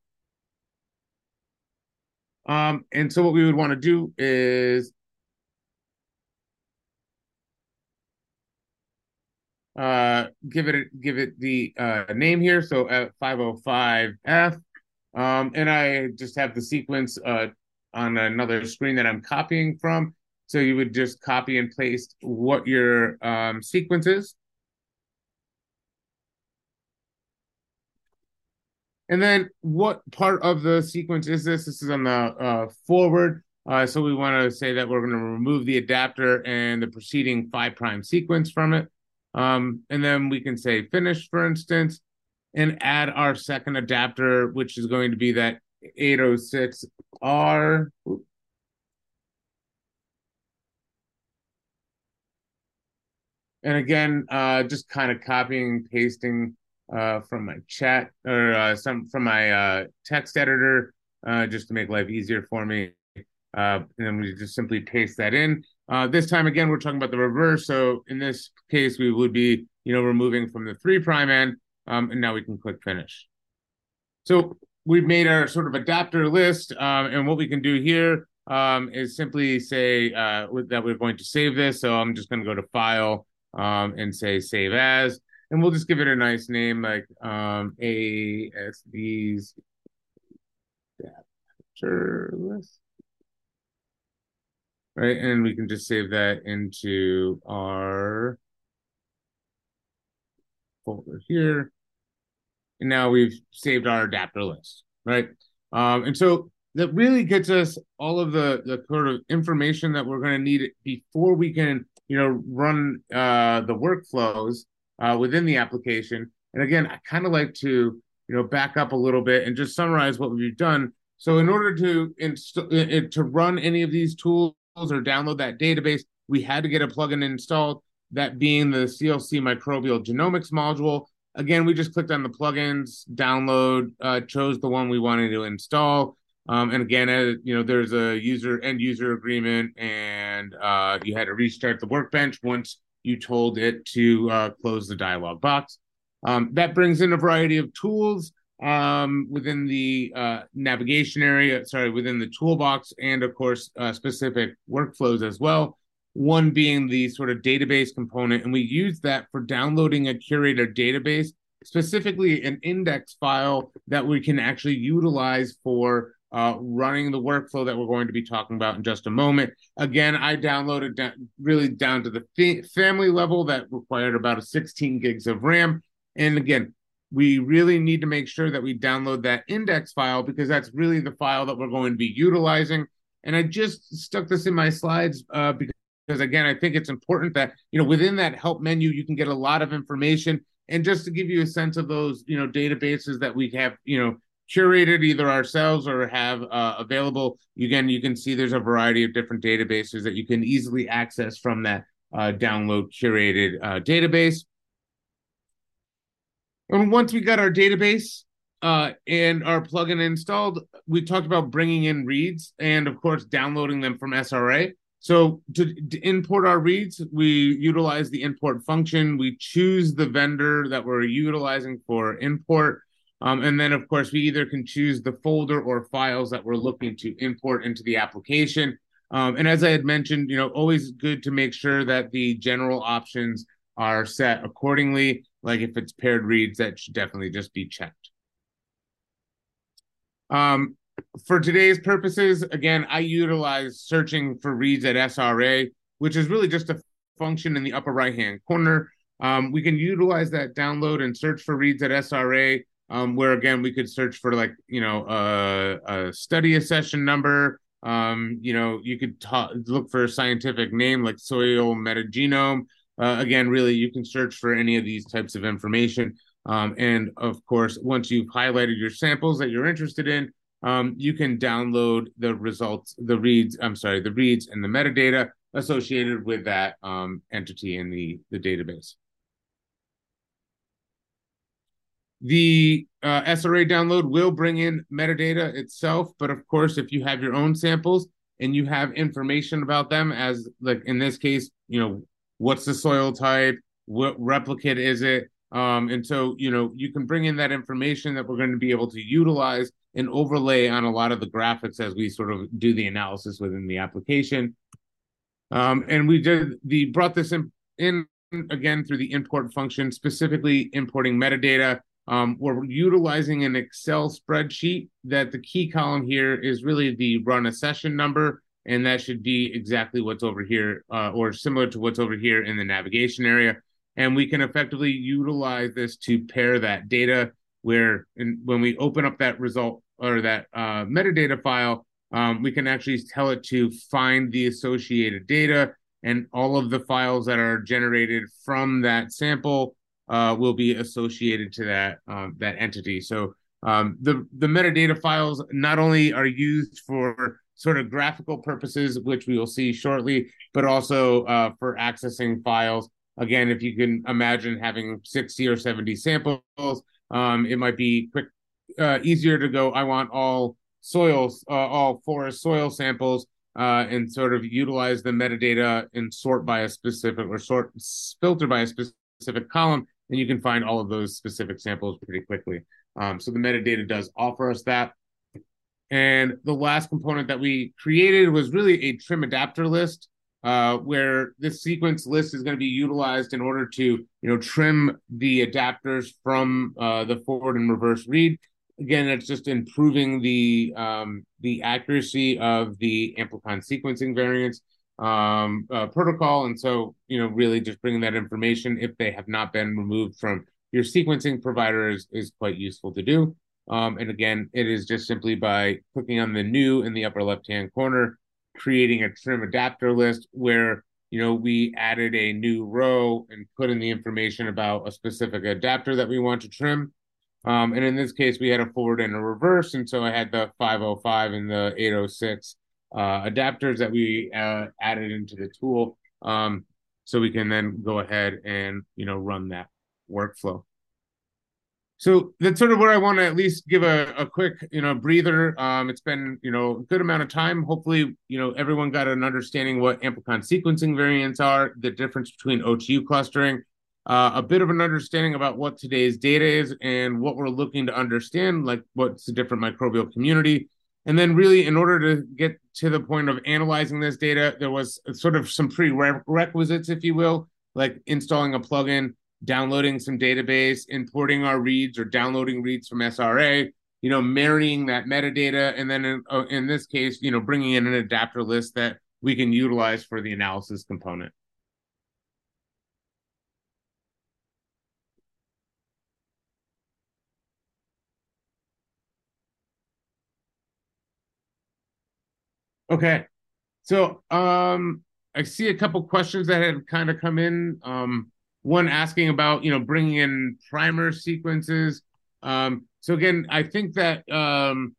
um, and so what we would want to do is uh, give it give it the uh, name here. So at 505F. Um, and I just have the sequence uh, on another screen that I'm copying from. So you would just copy and paste what your um, sequence is. And then what part of the sequence is this? This is on the uh, forward. Uh, so we want to say that we're going to remove the adapter and the preceding five prime sequence from it. Um, and then we can say finish, for instance, and add our second adapter, which is going to be that 806R. And again, uh, just kind of copying, pasting uh, from my chat or uh, some from my uh, text editor uh, just to make life easier for me. Uh, and then we just simply paste that in. Uh, this time again, we're talking about the reverse. So in this case, we would be, you know, removing from the three prime end, um, and now we can click finish. So we've made our sort of adapter list, um, and what we can do here um, is simply say uh, that we're going to save this. So I'm just going to go to File um, and say Save As and we'll just give it a nice name like um ASV's adapter list. Right, and we can just save that into our folder here. And now we've saved our adapter list, right? Um, and so that really gets us all of the the sort of information that we're going to need before we can, you know, run uh, the workflows uh, within the application. And again, I kind of like to you know back up a little bit and just summarize what we've done. So in order to install to run any of these tools or download that database, we had to get a plugin installed. That being the CLC Microbial Genomics module. Again, we just clicked on the plugins, download, uh, chose the one we wanted to install. Um, and again, uh, you know, there's a user end user agreement, and uh, you had to restart the workbench once you told it to uh, close the dialog box. Um, that brings in a variety of tools um, within the uh, navigation area, sorry, within the toolbox, and of course, uh, specific workflows as well. One being the sort of database component, and we use that for downloading a curated database, specifically an index file that we can actually utilize for uh, running the workflow that we're going to be talking about in just a moment. Again, I downloaded down, really down to the fa- family level that required about a 16 gigs of RAM. And again, we really need to make sure that we download that index file because that's really the file that we're going to be utilizing. And I just stuck this in my slides uh, because, again, I think it's important that you know within that help menu you can get a lot of information. And just to give you a sense of those, you know, databases that we have, you know, curated either ourselves or have uh, available. Again, you can see there's a variety of different databases that you can easily access from that uh, download curated uh, database. And once we got our database uh, and our plugin installed, we talked about bringing in reads and, of course, downloading them from SRA. So to, to, import our reads, we utilize the import function. We choose the vendor that we're utilizing for import. Um, and then, of course, we either can choose the folder or files that we're looking to import into the application. Um, and as I had mentioned, you know, always good to make sure that the general options are set accordingly. Like if it's paired reads, that should definitely just be checked. Um, for today's purposes, again, I utilize searching for reads at SRA, which is really just a function in the upper right hand corner. Um, we can utilize that download and search for reads at SRA um, where again we could search for like you know uh, a study accession number. Um, you know, you could ta- look for a scientific name like soil metagenome. Uh, again, really, you can search for any of these types of information. Um, and of course, once you've highlighted your samples that you're interested in, um, you can download the results, the reads, I'm sorry, the reads and the metadata associated with that um, entity in the, the database. The uh, SRA download will bring in metadata itself, but of course, if you have your own samples and you have information about them, as like in this case, you know, what's the soil type, what replicate is it, um, and so you know you can bring in that information that we're going to be able to utilize and overlay on a lot of the graphics as we sort of do the analysis within the application. Um, and we did the brought this in, in again through the import function, specifically importing metadata. Um, we're utilizing an Excel spreadsheet that the key column here is really the run accession number, and that should be exactly what's over here uh, or similar to what's over here in the navigation area. And we can effectively utilize this to pair that data where in, when we open up that result or that uh, metadata file, um, we can actually tell it to find the associated data and all of the files that are generated from that sample uh, will be associated to that um, that entity. So um, the the metadata files not only are used for sort of graphical purposes, which we will see shortly, but also uh, for accessing files. Again, if you can imagine having 60 or 70 samples, um, it might be quick, uh, easier to go. I want all soils, uh, all forest soil samples, uh, and sort of utilize the metadata and sort by a specific or sort filter by a specific column and you can find all of those specific samples pretty quickly. Um, so the metadata does offer us that. And the last component that we created was really a trim adapter list, uh, where this sequence list is going to be utilized in order to, you know, trim the adapters from uh, the forward and reverse read. Again, it's just improving the um, the accuracy of the amplicon sequencing variants um, uh, protocol. And so, you know, really just bringing that information if they have not been removed from your sequencing provider is, is quite useful to do. Um, and again, it is just simply by clicking on the new in the upper left hand corner, creating a trim adapter list where you know we added a new row and put in the information about a specific adapter that we want to trim. Um, and in this case, we had a forward and a reverse, and so I had the 505 and the 806 uh, adapters that we uh, added into the tool. Um, so we can then go ahead and you know run that workflow so that's sort of where i want to at least give a, a quick you know breather. Um, it's been you know a good amount of time. Hopefully you know everyone got an understanding what amplicon sequencing variants are the difference between otu clustering uh, a bit of an understanding about what today's data is and what we're looking to understand like what's the different microbial community. And then, really, in order to get to the point of analyzing this data, there was sort of some prerequisites, if you will, like installing a plugin, downloading some database, importing our reads or downloading reads from SRA, you know, marrying that metadata, and then in, uh, in this case, you know, bringing in an adapter list that we can utilize for the analysis component. Okay. So um I see a couple questions that had kind of come in. Um one asking about, you know, bringing in primer sequences. Um so again, I think that um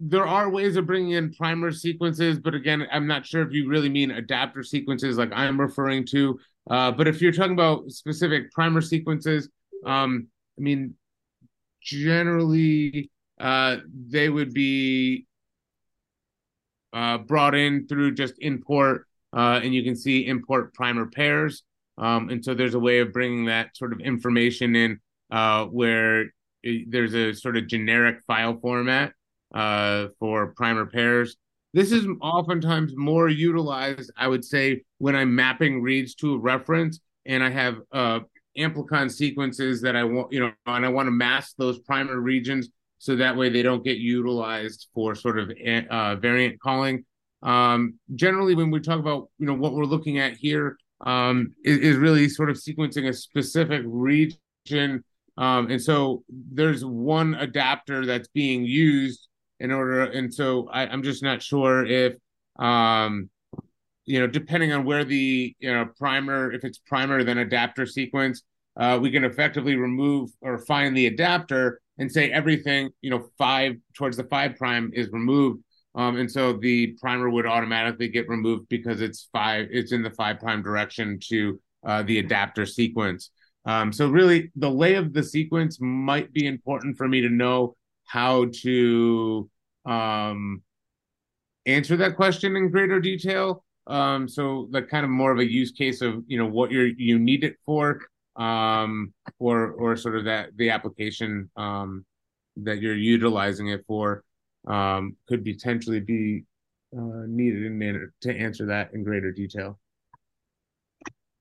there are ways of bringing in primer sequences, but again, I'm not sure if you really mean adapter sequences like I'm referring to. Uh, but if you're talking about specific primer sequences, um, I mean, generally, uh, they would be uh, brought in through just import, uh, and you can see import primer pairs. Um, and so there's a way of bringing that sort of information in uh, where it, there's a sort of generic file format uh, for primer pairs. This is oftentimes more utilized, I would say, when I'm mapping reads to a reference and I have uh, amplicon sequences that I want, you know, and I want to mask those primer regions so that way they don't get utilized for sort of uh, variant calling. Um, generally, when we talk about you know what we're looking at here um, is, is, really sort of sequencing a specific region, um, and so there's one adapter that's being used in order, and so I, am just not sure if um, you know depending on where the you know primer if it's primer then adapter sequence, uh, we can effectively remove or find the adapter and say everything, you know, five towards the five prime is removed. Um, and so the primer would automatically get removed because it's five, it's in the five prime direction to uh, the adapter sequence. Um, so really, the lay of the sequence might be important for me to know how to um, answer that question in greater detail. Um, so the kind of more of a use case of you know what you're you need it for, um, or or sort of that the application um, that you're utilizing it for um, could potentially be uh, needed in to answer that in greater detail.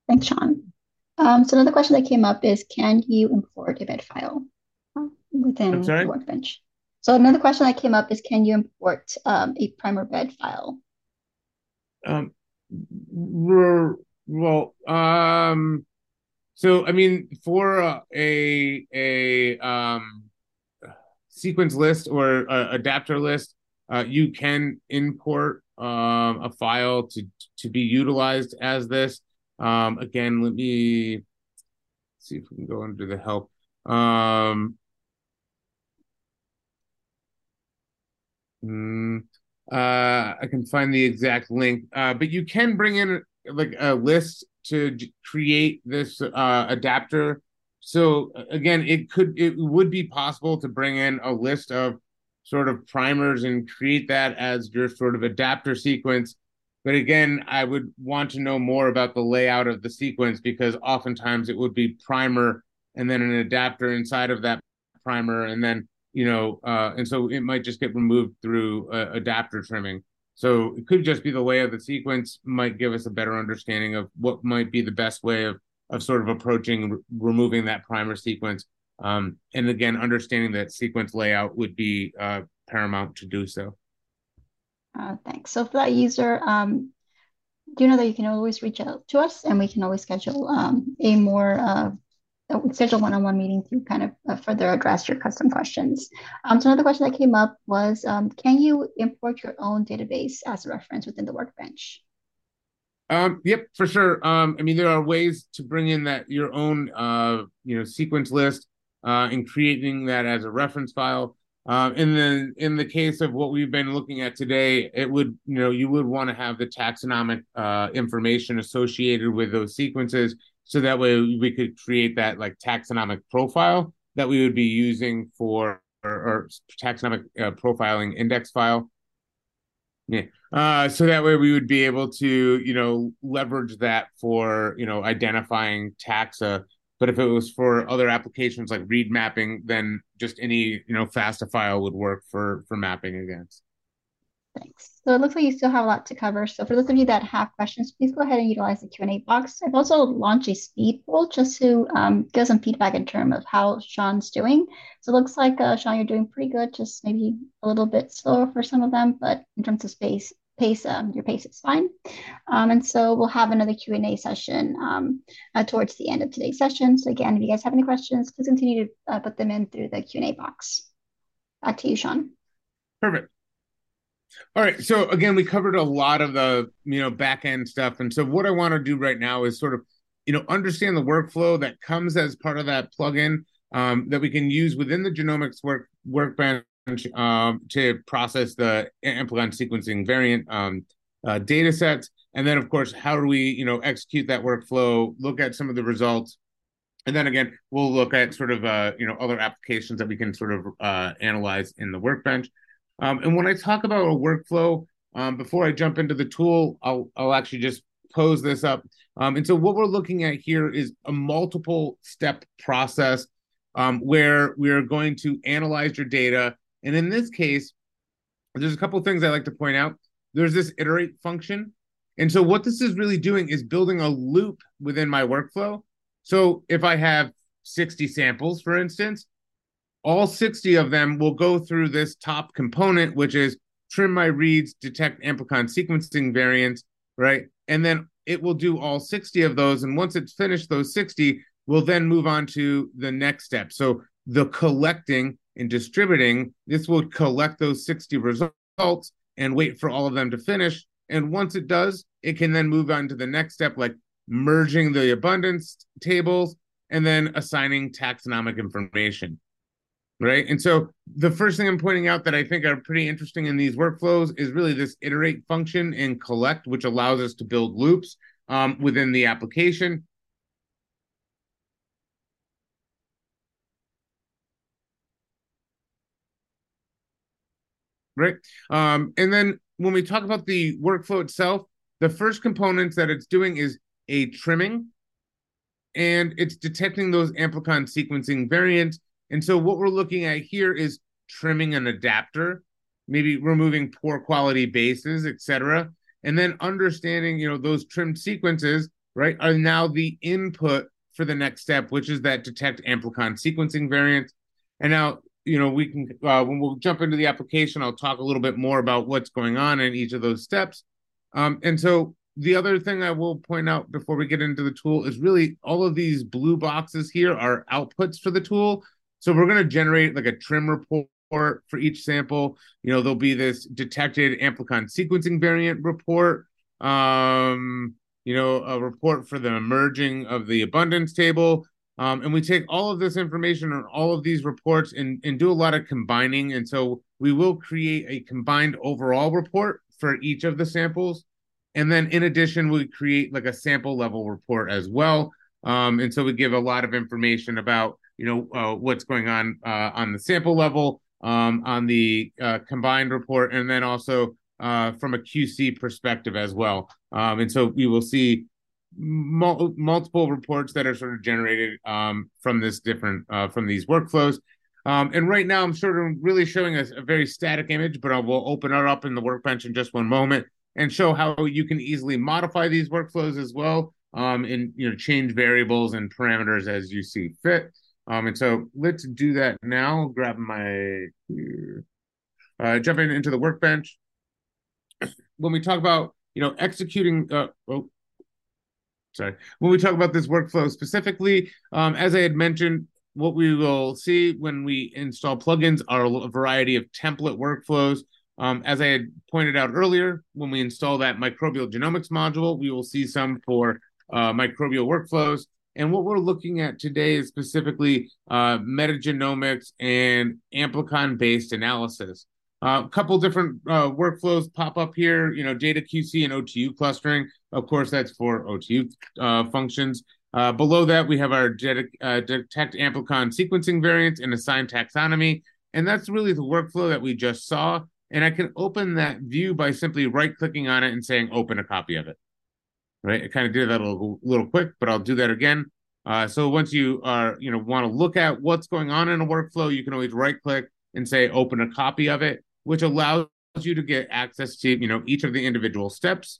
Thanks, Sean. Um, so another question that came up is, can you import a bed file within the Workbench? So another question that came up is, can you import um, a primer bed file? Um, well, um, so I mean, for a a um, sequence list or a adapter list, uh, you can import um, a file to to be utilized as this. Um, again, let me see if we can go under the help. Um, mm, uh, I can find the exact link, uh, but you can bring in like a list to create this uh, adapter. So again, it could it would be possible to bring in a list of sort of primers and create that as your sort of adapter sequence but again, I would want to know more about the layout of the sequence because oftentimes it would be primer and then an adapter inside of that primer, and then you know, uh, and so it might just get removed through uh, adapter trimming. So it could just be the way of the sequence might give us a better understanding of what might be the best way of of sort of approaching re- removing that primer sequence. Um, and again, understanding that sequence layout would be uh, paramount to do so. Uh, thanks. So for that user, um, do you know that you can always reach out to us and we can always schedule um, a more uh, schedule one-on-one meeting to kind of uh, further address your custom questions. Um, so another question that came up was, um, can you import your own database as a reference within the workbench? Um, yep, for sure. Um, I mean, there are ways to bring in that your own, uh, you know, sequence list uh, and creating that as a reference file. Um, and then in the case of what we've been looking at today, it would, you know, you would want to have the taxonomic uh, information associated with those sequences. So that way we could create that like taxonomic profile that we would be using for or, or taxonomic uh, profiling index file. Yeah. Uh, so that way we would be able to, you know, leverage that for, you know, identifying taxa but if it was for other applications like read mapping, then just any you know FASTA file would work for for mapping against. Thanks. So it looks like you still have a lot to cover. So for those of you that have questions, please go ahead and utilize the Q&A box. I've also launched a speed poll just to um, give some feedback in terms of how Sean's doing. So it looks like, uh, Sean, you're doing pretty good, just maybe a little bit slower for some of them, but in terms of space, pace, um, your pace is fine. Um, and so we'll have another Q&A session um, uh, towards the end of today's session. So again, if you guys have any questions, please continue to uh, put them in through the Q&A box. Back to you, Sean. Perfect. All right. So again, we covered a lot of the, you know, back end stuff. And so what I want to do right now is sort of, you know, understand the workflow that comes as part of that plugin um, that we can use within the genomics work workbench um, to process the amplicon sequencing variant um, uh, data sets. And then, of course, how do we, you know, execute that workflow, look at some of the results. And then again, we'll look at sort of, uh, you know, other applications that we can sort of uh, analyze in the workbench. Um, and when I talk about a workflow, um, before I jump into the tool, I'll, I'll actually just pose this up. Um, and so what we're looking at here is a multiple step process um, where we're going to analyze your data and in this case, there's a couple things I like to point out. There's this iterate function. And so what this is really doing is building a loop within my workflow. So if I have 60 samples, for instance, all 60 of them will go through this top component, which is trim my reads, detect amplicon sequencing variants, right? And then it will do all 60 of those. And once it's finished those 60, we'll then move on to the next step. So the collecting and distributing, this will collect those 60 results and wait for all of them to finish. And once it does, it can then move on to the next step, like merging the abundance tables and then assigning taxonomic information. Right? And so the first thing I'm pointing out that I think are pretty interesting in these workflows is really this iterate function in collect, which allows us to build loops um, within the application. Right. Um, and then when we talk about the workflow itself, the first components that it's doing is a trimming and it's detecting those amplicon sequencing variants and so what we're looking at here is trimming an adapter, maybe removing poor quality bases, etc. And then understanding, you know, those trimmed sequences, right, are now the input for the next step, which is that detect amplicon sequencing variant. And now, you know, we can uh, when we'll jump into the application, I'll talk a little bit more about what's going on in each of those steps. Um, and so the other thing I will point out before we get into the tool is really all of these blue boxes here are outputs for the tool. So we're going to generate like a trim report for each sample. You know, there'll be this detected amplicon sequencing variant report. Um, you know, a report for the merging of the abundance table. Um, and we take all of this information on all of these reports and, and do a lot of combining. And so we will create a combined overall report for each of the samples. And then in addition, we create like a sample level report as well. Um, and so we give a lot of information about you know uh, what's going on uh, on the sample level, um, on the uh, combined report, and then also uh, from a QC perspective as well. Um, and so you will see mul- multiple reports that are sort of generated um, from this different uh, from these workflows. Um, and right now, I'm sort of really showing us a very static image, but I will open it up in the workbench in just one moment and show how you can easily modify these workflows as well um, and you know change variables and parameters as you see fit. Um, and so let's do that now. Grab my uh, jumping into the workbench. When we talk about you know executing, uh, oh, sorry. When we talk about this workflow specifically, um, as I had mentioned, what we will see when we install plugins are a variety of template workflows. Um, as I had pointed out earlier, when we install that microbial genomics module, we will see some for uh, microbial workflows. And what we're looking at today is specifically uh, metagenomics and amplicon based analysis. Uh, a couple different uh, workflows pop up here, you know, data QC and OTU clustering. Of course, that's for OTU uh, functions. Uh, below that, we have our uh, detect amplicon sequencing variants and assign taxonomy. And that's really the workflow that we just saw. And I can open that view by simply right clicking on it and saying open a copy of it right? I kind of did that a little, little quick, but I'll do that again. Uh, so once you are, you know, want to look at what's going on in a workflow, you can always right click and say open a copy of it, which allows you to get access to, you know, each of the individual steps.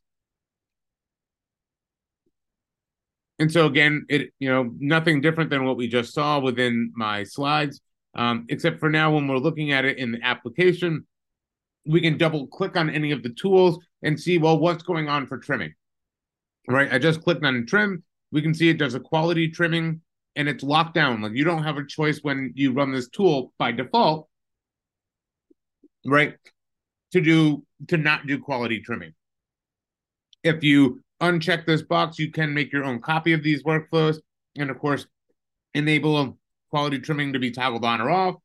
And so again, it, you know, nothing different than what we just saw within my slides, um, except for now when we're looking at it in the application, we can double click on any of the tools and see, well, what's going on for trimming right? I just clicked on trim. We can see it does a quality trimming and it's locked down. Like you don't have a choice when you run this tool by default, right? To do to not do quality trimming. If you uncheck this box, you can make your own copy of these workflows, and of course, enable quality trimming to be toggled on or off,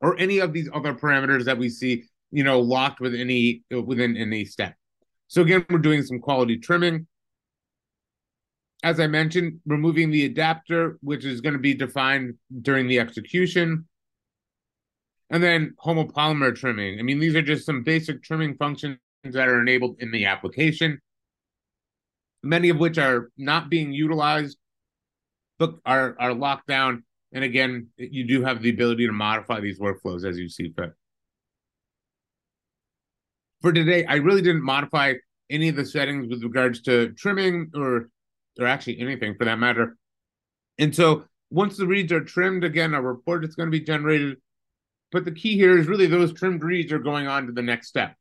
or any of these other parameters that we see, you know, locked with any within any step. So again, we're doing some quality trimming as I mentioned, removing the adapter, which is going to be defined during the execution. And then homopolymer trimming. I mean, these are just some basic trimming functions that are enabled in the application, many of which are not being utilized, but are, are locked down. And again, you do have the ability to modify these workflows as you see fit. For today, I really didn't modify any of the settings with regards to trimming or or actually anything for that matter. And so once the reads are trimmed, again, a report is going to be generated. But the key here is really those trimmed reads are going on to the next step.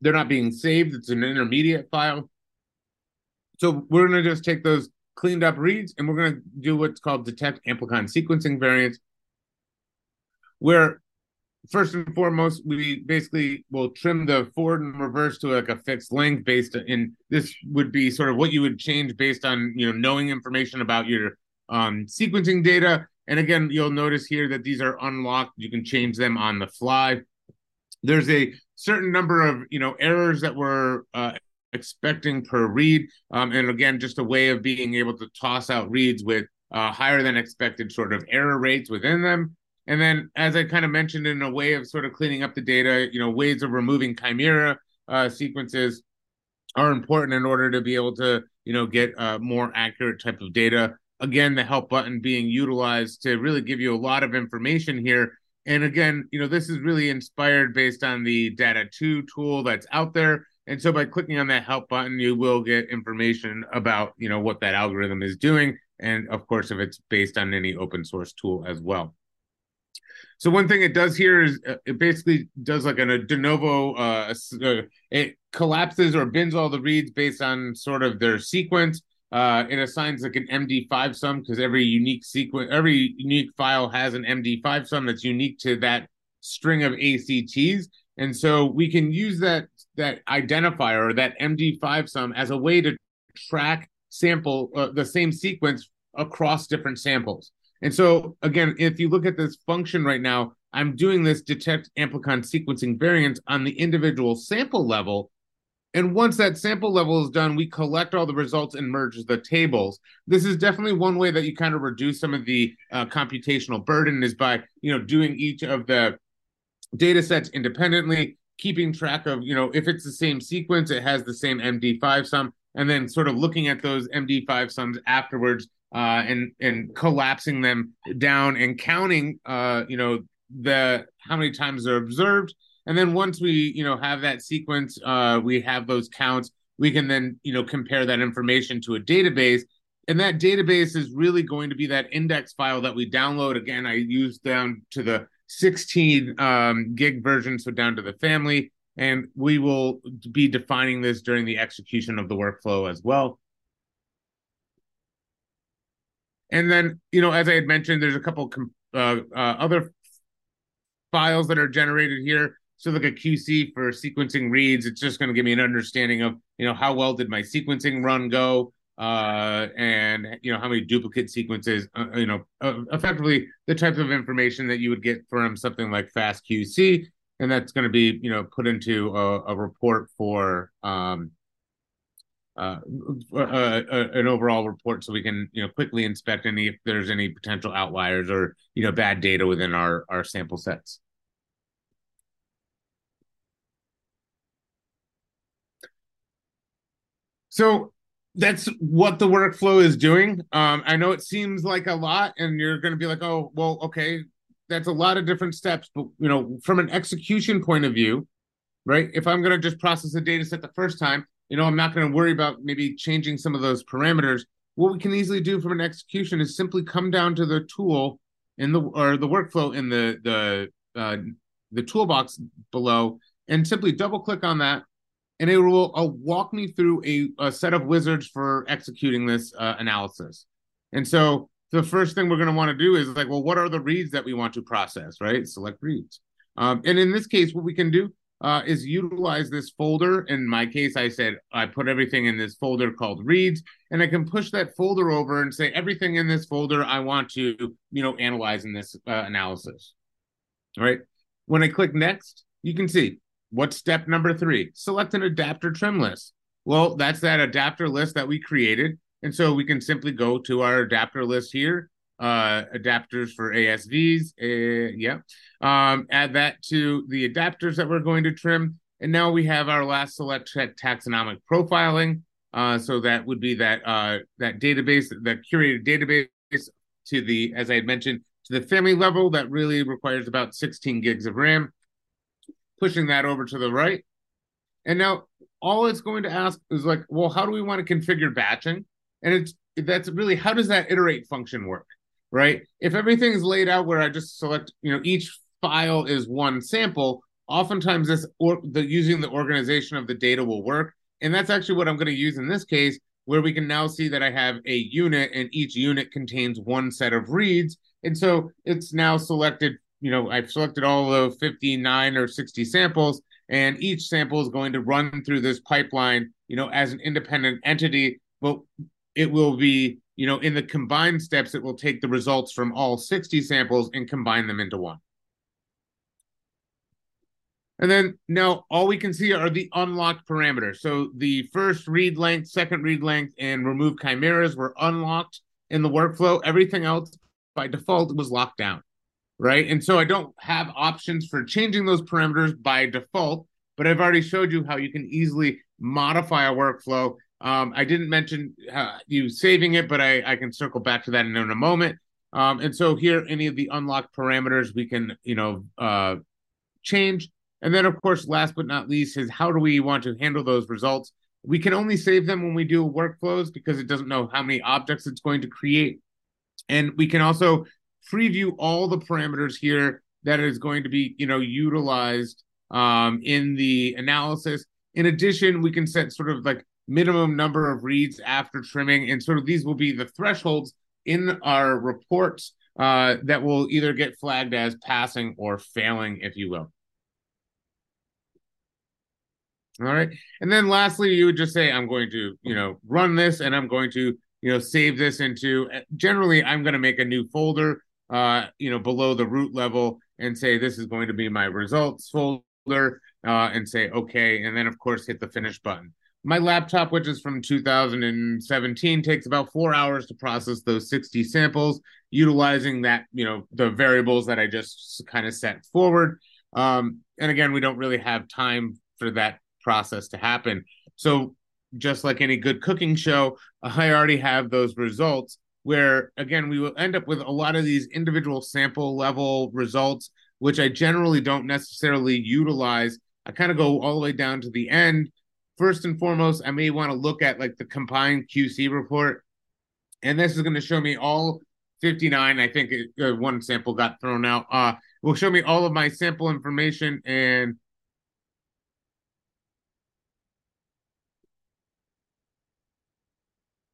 They're not being saved, it's an intermediate file. So we're going to just take those cleaned up reads and we're going to do what's called detect amplicon sequencing variants, where first and foremost, we basically will trim the forward and reverse to like a fixed length based in this would be sort of what you would change based on you know knowing information about your um, sequencing data And again, you'll notice here that these are unlocked. You can change them on the fly. There's a certain number of you know errors that we're uh, expecting per read, um, and again, just a way of being able to toss out reads with uh, higher than expected sort of error rates within them. And then, as I kind of mentioned, in a way of sort of cleaning up the data, you know, ways of removing chimera uh, sequences are important in order to be able to, you know, get a more accurate type of data. Again, the help button being utilized to really give you a lot of information here. And again, you know, this is really inspired based on the Data 2 tool that's out there. And so by clicking on that help button, you will get information about, you know, what that algorithm is doing. And of course, if it's based on any open source tool as well. So one thing it does here is uh, it basically does like a de novo. Uh, uh, it collapses or bins all the reads based on sort of their sequence. Uh, it assigns like an MD5 sum because every unique sequence, every unique file has an MD5 sum that's unique to that string of ACTs, and so we can use that that identifier or that MD5 sum as a way to track sample uh, the same sequence across different samples. And so, again, if you look at this function right now, I'm doing this detect amplicon sequencing variants on the individual sample level. And once that sample level is done, we collect all the results and merge the tables. This is definitely one way that you kind of reduce some of the uh, computational burden is by, you know, doing each of the data sets independently, keeping track of, you know, if it's the same sequence, it has the same MD5 sum, and then sort of looking at those MD5 sums afterwards uh, and and collapsing them down and counting, uh, you know, the how many times they're observed, and then once we you know have that sequence, uh, we have those counts. We can then you know compare that information to a database, and that database is really going to be that index file that we download. Again, I use down to the 16 um, gig version, so down to the family, and we will be defining this during the execution of the workflow as well. And then, you know, as I had mentioned, there's a couple uh, uh, other files that are generated here. So like a QC for sequencing reads, it's just going to give me an understanding of, you know, how well did my sequencing run go, uh, and you know how many duplicate sequences, uh, you know, uh, effectively the type of information that you would get from something like FastQC, and that's going to be, you know, put into a, a report for um, uh, uh, uh, an overall report so we can you know quickly inspect any if there's any potential outliers or you know bad data within our our sample sets. So that's what the workflow is doing. Um, I know it seems like a lot, and you're going to be like, "Oh, well, okay, that's a lot of different steps." But you know, from an execution point of view, right? If I'm going to just process a data set the first time, you know, I'm not going to worry about maybe changing some of those parameters. What we can easily do from an execution is simply come down to the tool in the or the workflow in the the uh, the toolbox below and simply double click on that and it will uh, walk me through a, a, set of wizards for executing this uh, analysis. And so the first thing we're going to want to do is like, well, what are the reads that we want to process, right? Select reads. Um, and in this case, what we can do uh, is utilize this folder. In my case, I said I put everything in this folder called reads, and I can push that folder over and say everything in this folder I want to, you know, analyze in this uh, analysis. All right. When I click next, you can see what's step number three. Select an adapter trim list. Well, that's that adapter list that we created. And so we can simply go to our adapter list here uh, adapters for ASVs. Uh, yeah. Um, add that to the adapters that we're going to trim. And now we have our last select taxonomic profiling. Uh, so that would be that uh, that database, that curated database to the, as I had mentioned, to the family level that really requires about 16 gigs of RAM. Pushing that over to the right. And now all it's going to ask is like, well, how do we want to configure batching? And it's that's really how does that iterate function work? Right? If everything's laid out where I just select, you know, each file is one sample, oftentimes this or the using the organization of the data will work. And that's actually what I'm going to use in this case, where we can now see that I have a unit and each unit contains one set of reads. And so it's now selected, you know, I've selected all of 59 or 60 samples, and each sample is going to run through this pipeline, you know, as an independent entity, but it will be you know, in the combined steps, it will take the results from all 60 samples and combine them into one. And then now all we can see are the unlocked parameters. So the first read length, second read length, and remove chimeras were unlocked in the workflow. Everything else by default was locked down, right? And so I don't have options for changing those parameters by default, but I've already showed you how you can easily modify a workflow. Um, I didn't mention uh, you saving it, but I, I can circle back to that in, in a moment. Um, and so here, any of the unlocked parameters we can, you know, uh, change. And then, of course, last but not least, is how do we want to handle those results? We can only save them when we do workflows because it doesn't know how many objects it's going to create. And we can also preview all the parameters here that is going to be, you know, utilized um, in the analysis. In addition, we can set sort of like minimum number of reads after trimming, and sort of these will be the thresholds in our reports uh, that will either get flagged as passing or failing, if you will. All right. And then lastly, you would just say, I'm going to, you know, run this and I'm going to, you know, save this into generally, I'm going to make a new folder, uh, you know, below the root level and say, this is going to be my results folder uh, and say, okay. And then, of course, hit the finish button. My laptop, which is from 2017, takes about four hours to process those 60 samples, utilizing that, you know, the variables that I just kind of set forward. Um, and again, we don't really have time for that process to happen. So just like any good cooking show, I already have those results where again we will end up with a lot of these individual sample level results which I generally don't necessarily utilize. I kind of go all the way down to the end. First and foremost, I may want to look at like the combined QC report. And this is going to show me all 59. I think it, uh, one sample got thrown out. Uh, will show me all of my sample information and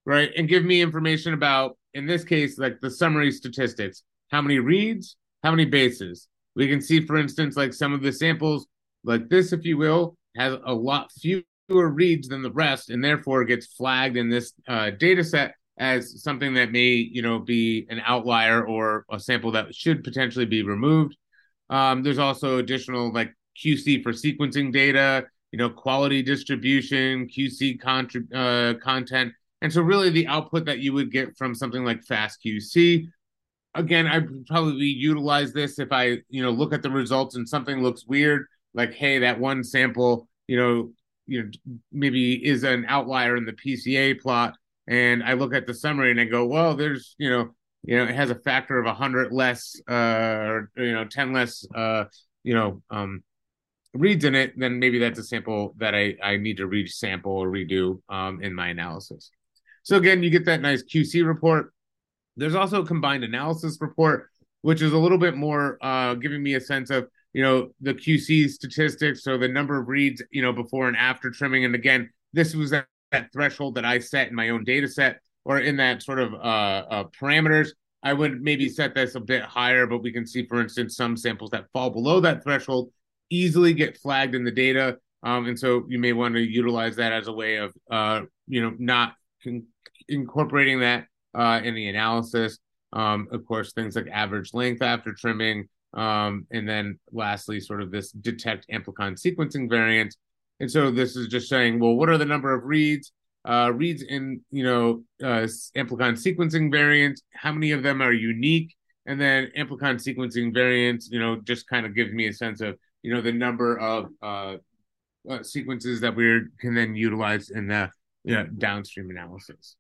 right? And give me information about, in this case, like the summary statistics how many reads, how many bases. We can see, for instance, like some of the samples, like this, if you will, has a lot fewer reads than the rest, and therefore gets flagged in this uh, data set as something that may, you know, be an outlier or a sample that should potentially be removed. Um, there's also additional like QC for sequencing data, you know, quality distribution, QC contra- uh, content, and so, really, the output that you would get from something like FastQC, again, I probably utilize this if I, you know, look at the results and something looks weird, like, hey, that one sample, you know, you know, maybe is an outlier in the PCA plot, and I look at the summary and I go, well, there's, you know, you know, it has a factor of hundred less, uh, or you know, ten less, uh, you know, um, reads in it, then maybe that's a sample that I I need to resample or redo um, in my analysis. So again, you get that nice QC report. There's also a combined analysis report, which is a little bit more uh, giving me a sense of you know the QC statistics, so the number of reads you know before and after trimming. And again, this was that, that threshold that I set in my own data set or in that sort of uh, uh, parameters. I would maybe set this a bit higher, but we can see, for instance, some samples that fall below that threshold easily get flagged in the data. Um, and so you may want to utilize that as a way of, uh, you know, not con- incorporating that uh, in the analysis. Um, of course, things like average length after trimming, um, and then lastly, sort of this detect amplicon sequencing variant. And so this is just saying, well, what are the number of reads? Uh, reads in you know uh, amplicon sequencing variants. How many of them are unique? And then amplicon sequencing variants, you know, just kind of gives me a sense of you know the number of uh, uh sequences that we can then utilize in the you know, downstream analysis.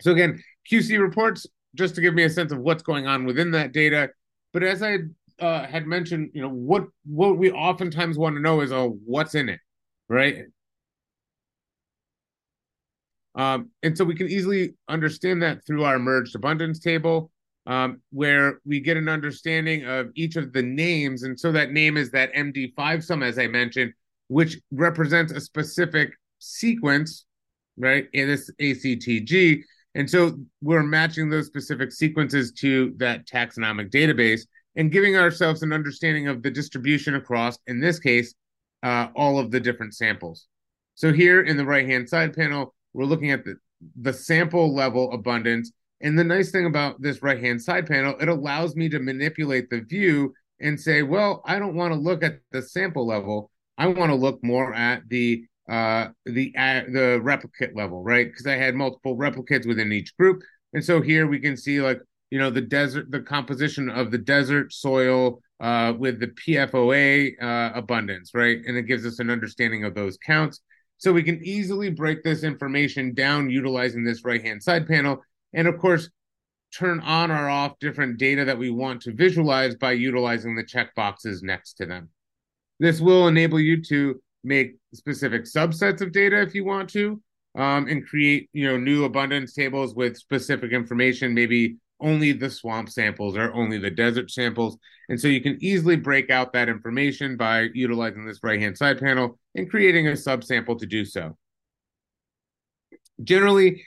So again, QC reports just to give me a sense of what's going on within that data. But as I uh, had mentioned, you know, what what we oftentimes want to know is, oh, what's in it, right? Um, and so we can easily understand that through our merged abundance table, um, where we get an understanding of each of the names. And so that name is that MD5 sum, as I mentioned, which represents a specific sequence, right, in this ACTG. And so we're matching those specific sequences to that taxonomic database and giving ourselves an understanding of the distribution across, in this case, uh, all of the different samples. So here in the right-hand side panel, we're looking at the the sample level abundance. And the nice thing about this right hand side panel, it allows me to manipulate the view and say, well, I don't want to look at the sample level. I want to look more at the uh, the uh, the replicate level, right? Because I had multiple replicates within each group, and so here we can see like you know the desert, the composition of the desert soil uh, with the PFOA uh, abundance, right? And it gives us an understanding of those counts. So we can easily break this information down utilizing this right hand side panel, and of course turn on or off different data that we want to visualize by utilizing the checkboxes next to them. This will enable you to make specific subsets of data if you want to, um, and create you know new abundance tables with specific information, maybe only the swamp samples or only the desert samples. And so you can easily break out that information by utilizing this right hand side panel and creating a subsample to do so. Generally,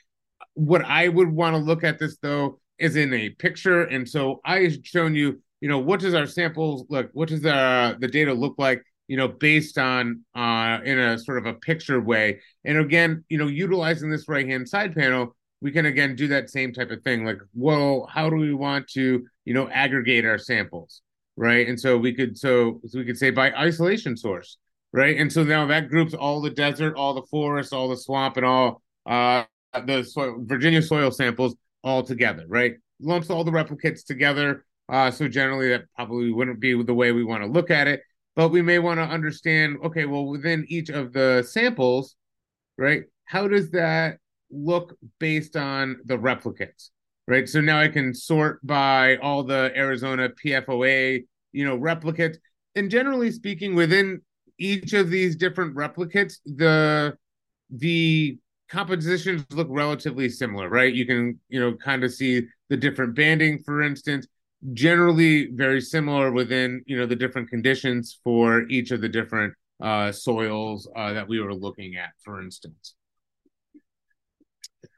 what I would want to look at this though is in a picture. And so I've shown you, you know, what does our samples look, what does the, the data look like you know, based on uh, in a sort of a picture way. And again, you know, utilizing this right hand side panel, we can again do that same type of thing. Like, well, how do we want to, you know, aggregate our samples, right? And so we could so, so we could say by isolation source, right? And so now that groups all the desert, all the forest, all the swamp, and all uh, the soil, Virginia soil samples all together, right? Lumps all the replicates together. Uh, so generally, that probably wouldn't be the way we want to look at it but we may want to understand okay well within each of the samples right how does that look based on the replicates right? So now i can sort by all the arizona pfoa you know replicates. And generally speaking within each of these different replicates the the compositions look relatively similar right? You can you know kind of see the different banding for instance generally very similar within you know the different conditions for each of the different uh, soils uh, that we were looking at, for instance.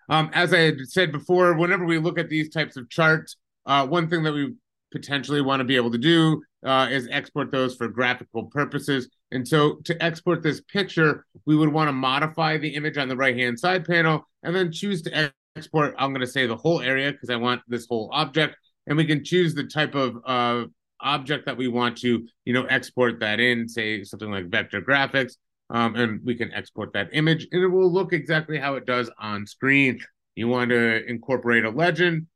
Um, as I had said before, whenever we look at these types of charts, uh, one thing that we potentially want to be able to do uh, is export those for graphical purposes. And so to export this picture, we would want to modify the image on the right-hand side panel and then choose to export, I'm going to say the whole area because I want this whole object and we can choose the type of uh, object that we want to, you know, export that in, say something like vector graphics, um, and we can export that image, and it will look exactly how it does on screen. You want to incorporate a legend,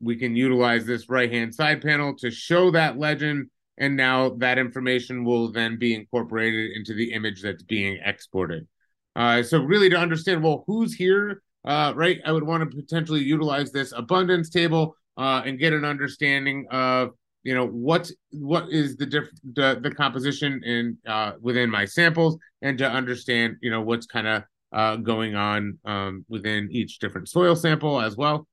we can utilize this right-hand side panel to show that legend, and now that information will then be incorporated into the image that's being exported. Uh, so really to understand, well, who's here, uh, right? I would want to potentially utilize this abundance table uh, and get an understanding of you know what what is the diff the, the composition in uh, within my samples and to understand you know what's kind of uh, going on um, within each different soil sample as well.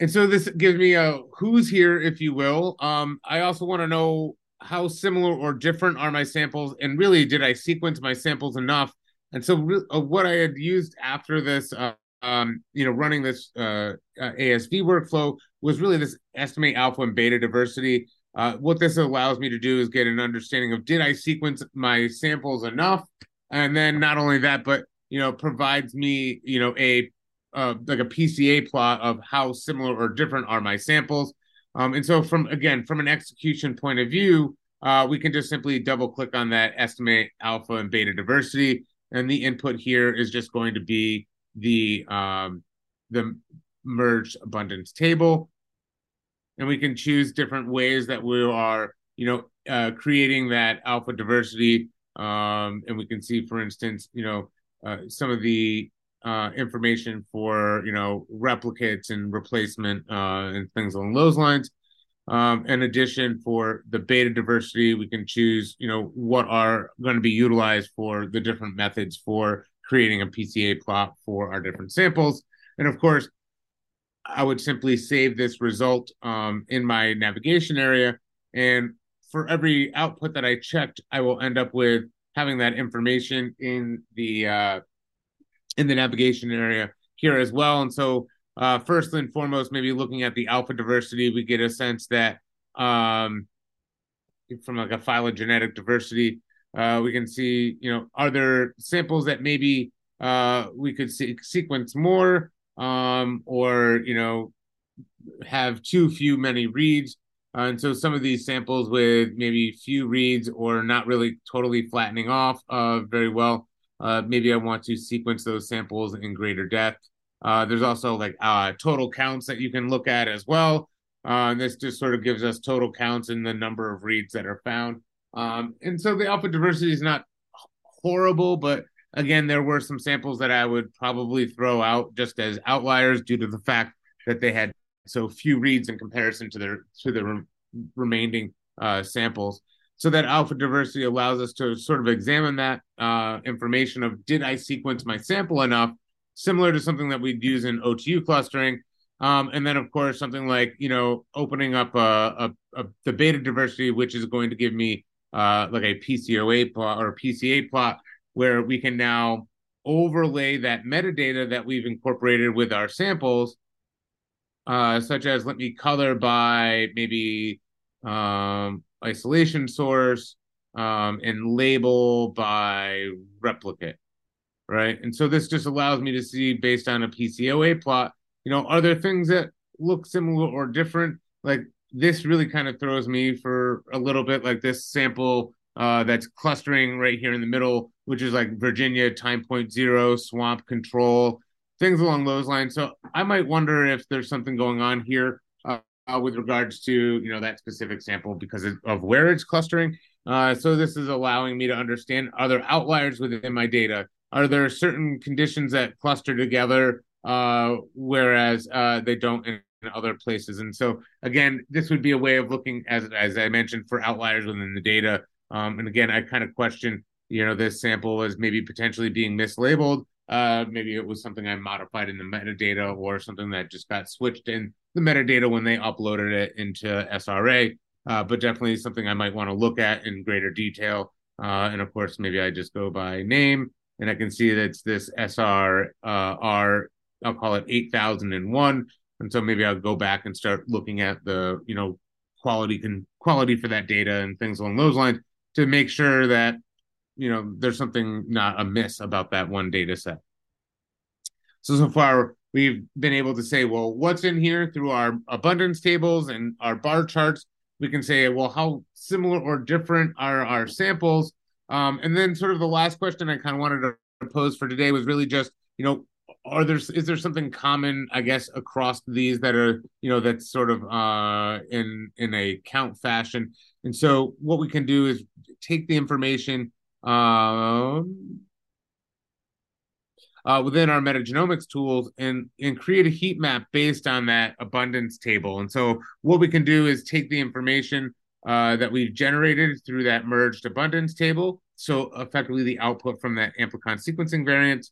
And so this gives me a who's here, if you will. Um, I also want to know how similar or different are my samples, and really, did I sequence my samples enough? And so, uh, what I had used after this uh, um, you know, running this uh, uh, ASV workflow was really this estimate alpha and beta diversity. Uh, what this allows me to do is get an understanding of did I sequence my samples enough, and then not only that, but you know, provides me you know a uh, like a PCA plot of how similar or different are my samples. Um, and so from again from an execution point of view, uh, we can just simply double click on that estimate alpha and beta diversity, and the input here is just going to be the um, the merged abundance table, and we can choose different ways that we are, you know, uh, creating that alpha diversity. Um, and we can see, for instance, you know, uh, some of the uh, information for you know replicates and replacement uh, and things along those lines. Um, in addition, for the beta diversity, we can choose you know what are going to be utilized for the different methods for creating a PCA plot for our different samples. And of course, I would simply save this result um, in my navigation area. And for every output that I checked, I will end up with having that information in the uh, in the navigation area here as well. And so, uh, first and foremost, maybe looking at the alpha diversity, we get a sense that um, from like a phylogenetic diversity, uh, we can see, you know, are there samples that maybe uh, we could see, sequence more um, or, you know, have too few many reads. Uh, and so some of these samples with maybe few reads or not really totally flattening off uh, very well, uh, maybe I want to sequence those samples in greater depth. Uh, there's also like total counts that you can look at as well. Uh, this just sort of gives us total counts and the number of reads that are found. Um, and so the alpha diversity is not horrible, but again, there were some samples that I would probably throw out just as outliers due to the fact that they had so few reads in comparison to their to the re- remaining uh, samples. So that alpha diversity allows us to sort of examine that uh, information of did I sequence my sample enough, similar to something that we'd use in OTU clustering. Um, and then, of course, something like you know opening up a, a, a, the beta diversity, which is going to give me uh, like a PCOA plot or PCA plot, where we can now overlay that metadata that we've incorporated with our samples uh, such as let me color by maybe um, isolation source um, and label by replicate, right? And so this just allows me to see based on a PCOA plot, you know, are there things that look similar or different? Like this really kind of throws me for a little bit like this sample uh, that's clustering right here in the middle, which is like Virginia time point zero swamp control things along those lines. So I might wonder if there's something going on here uh, with regards to you know that specific sample because of where it's clustering. Uh, so this is allowing me to understand are there outliers within my data? Are there certain conditions that cluster together uh, whereas uh, they don't in other places? And so again, this would be a way of looking as as I mentioned for outliers within the data. Um, and again, I kind of question you know this sample as maybe potentially being mislabeled uh, maybe it was something I modified in the metadata or something that just got switched in the metadata when they uploaded it into SRA. Uh, but definitely something I might want to look at in greater detail. Uh, and of course, maybe I just go by name and I can see that it's this SR uh, R. I'll call it 8001. And so maybe I'll go back and start looking at the, you know, quality can quality for that data and things along those lines to make sure that you know there's something not amiss about that one data set. So so far we've been able to say well what's in here through our abundance tables and our bar charts? We can say well how similar or different are our samples? Um, and then sort of the last question i kind of wanted to pose for today was really just you know are there is there something common i guess across these that are you know that's sort of uh in in a count fashion and so what we can do is take the information um, uh, within our metagenomics tools and and create a heat map based on that abundance table. And so what we can do is take the information uh, that we've generated through that merged abundance table, so effectively the output from that amplicon sequencing variant,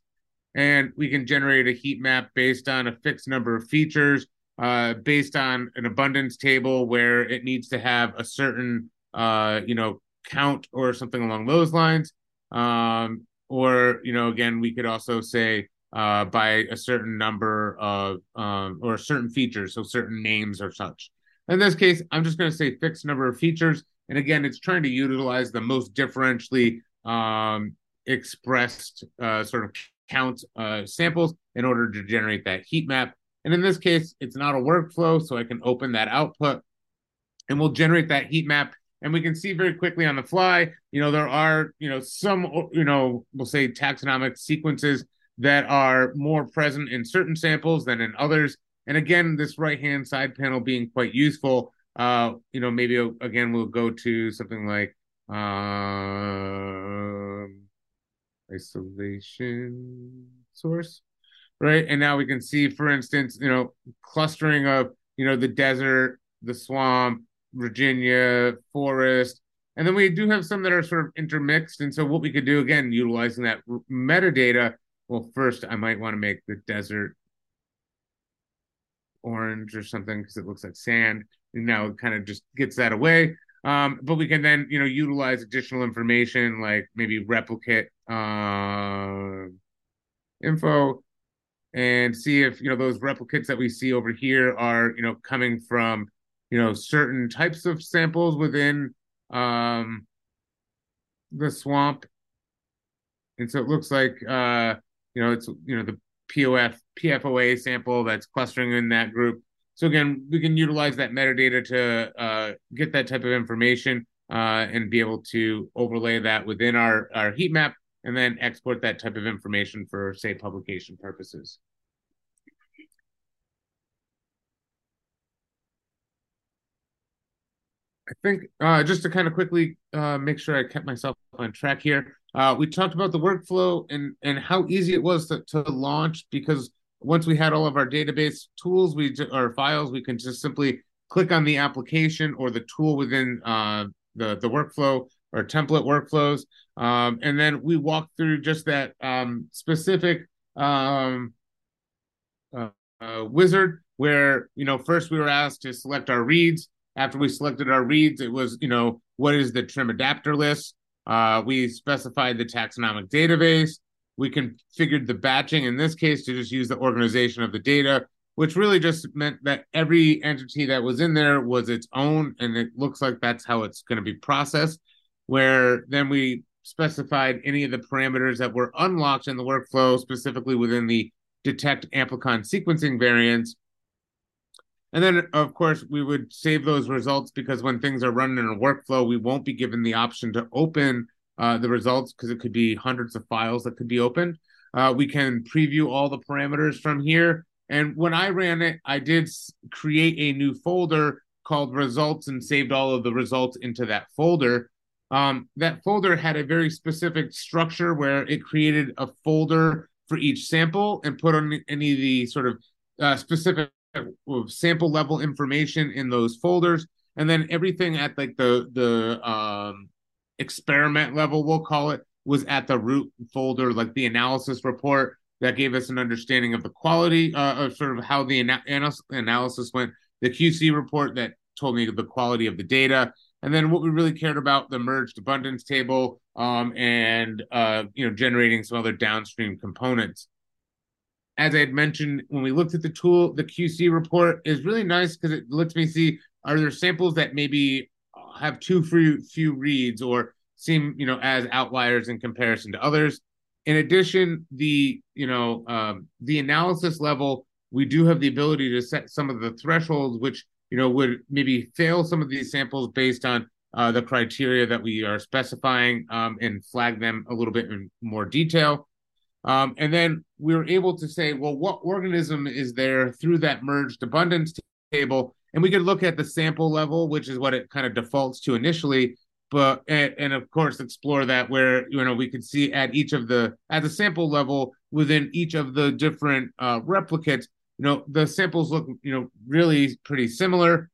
and we can generate a heat map based on a fixed number of features, uh, based on an abundance table where it needs to have a certain uh, you know count or something along those lines. Um, or, you know, again, we could also say uh, by a certain number of um, or certain features, so certain names or such. In this case, I'm just going to say fixed number of features. And again, it's trying to utilize the most differentially um, expressed uh, sort of count uh, samples in order to generate that heat map. And in this case, it's not a workflow, so I can open that output and we'll generate that heat map and we can see very quickly on the fly you know there are you know some you know we'll say taxonomic sequences that are more present in certain samples than in others and again this right hand side panel being quite useful uh you know maybe again we'll go to something like um isolation source right and now we can see for instance you know clustering of you know the desert the swamp Virginia, Forest, and then we do have some that are sort of intermixed. And so what we could do again, utilizing that metadata. Well, first I might want to make the desert orange or something because it looks like sand. And now it kind of just gets that away. Um, but we can then, you know, utilize additional information like maybe replicate uh, info and see if, you know, those replicates that we see over here are, you know, coming from you know certain types of samples within um, the swamp and so it looks like uh, you know, it's you know the POF PFOA sample that's clustering in that group. So again, we can utilize that metadata to uh, get that type of information uh, and be able to overlay that within our, our heat map and then export that type of information for, say, publication purposes. I think uh, just to kind of quickly uh, make sure I kept myself on track here, uh, we talked about the workflow and and how easy it was to, to launch because once we had all of our database tools, we or files, we can just simply click on the application or the tool within uh, the the workflow or template workflows, um, and then we walk through just that um, specific um, uh, uh, wizard where you know first we were asked to select our reads. After we selected our reads, it was you know what is the trim adapter list. Uh, we specified the taxonomic database. We configured the batching in this case to just use the organization of the data which really just meant that every entity that was in there was its own, and it looks like that's how it's going to be processed. Where then we specified any of the parameters that were unlocked in the workflow, specifically within the detect amplicon sequencing variants. And then, of course, we would save those results because when things are running in a workflow, we won't be given the option to open uh, the results because it could be hundreds of files that could be opened. Uh, we can preview all the parameters from here and when I ran it, I did create a new folder called results and saved all of the results into that folder. Um, that folder had a very specific structure where it created a folder for each sample and put on any of the sort of uh, specific sample level information in those folders. And then everything at like the the um, experiment level, we'll call it, was at the root folder, like the analysis report that gave us an understanding of the quality uh, of sort of how the ana- analysis went, the QC report that told me the quality of the data, and then what we really cared about the merged abundance table um, and uh, you know generating some other downstream components. As I had mentioned, when we looked at the tool, the QC report is really nice because it lets me see are there samples that maybe have too few, few reads or seem you know as outliers in comparison to others in addition, the you know um, the analysis level, we do have the ability to set some of the thresholds, which you know would maybe fail some of these samples based on uh, the criteria that we are specifying um, and flag them a little bit in more detail. Um, and then we were able to say, well, what organism is there through that merged abundance table? And we could look at the sample level, which is what it kind of defaults to initially, but and, and, of course explore that where you know we could see at each of the at the sample level within each of the different uh, replicates you know the samples look you know really pretty similar.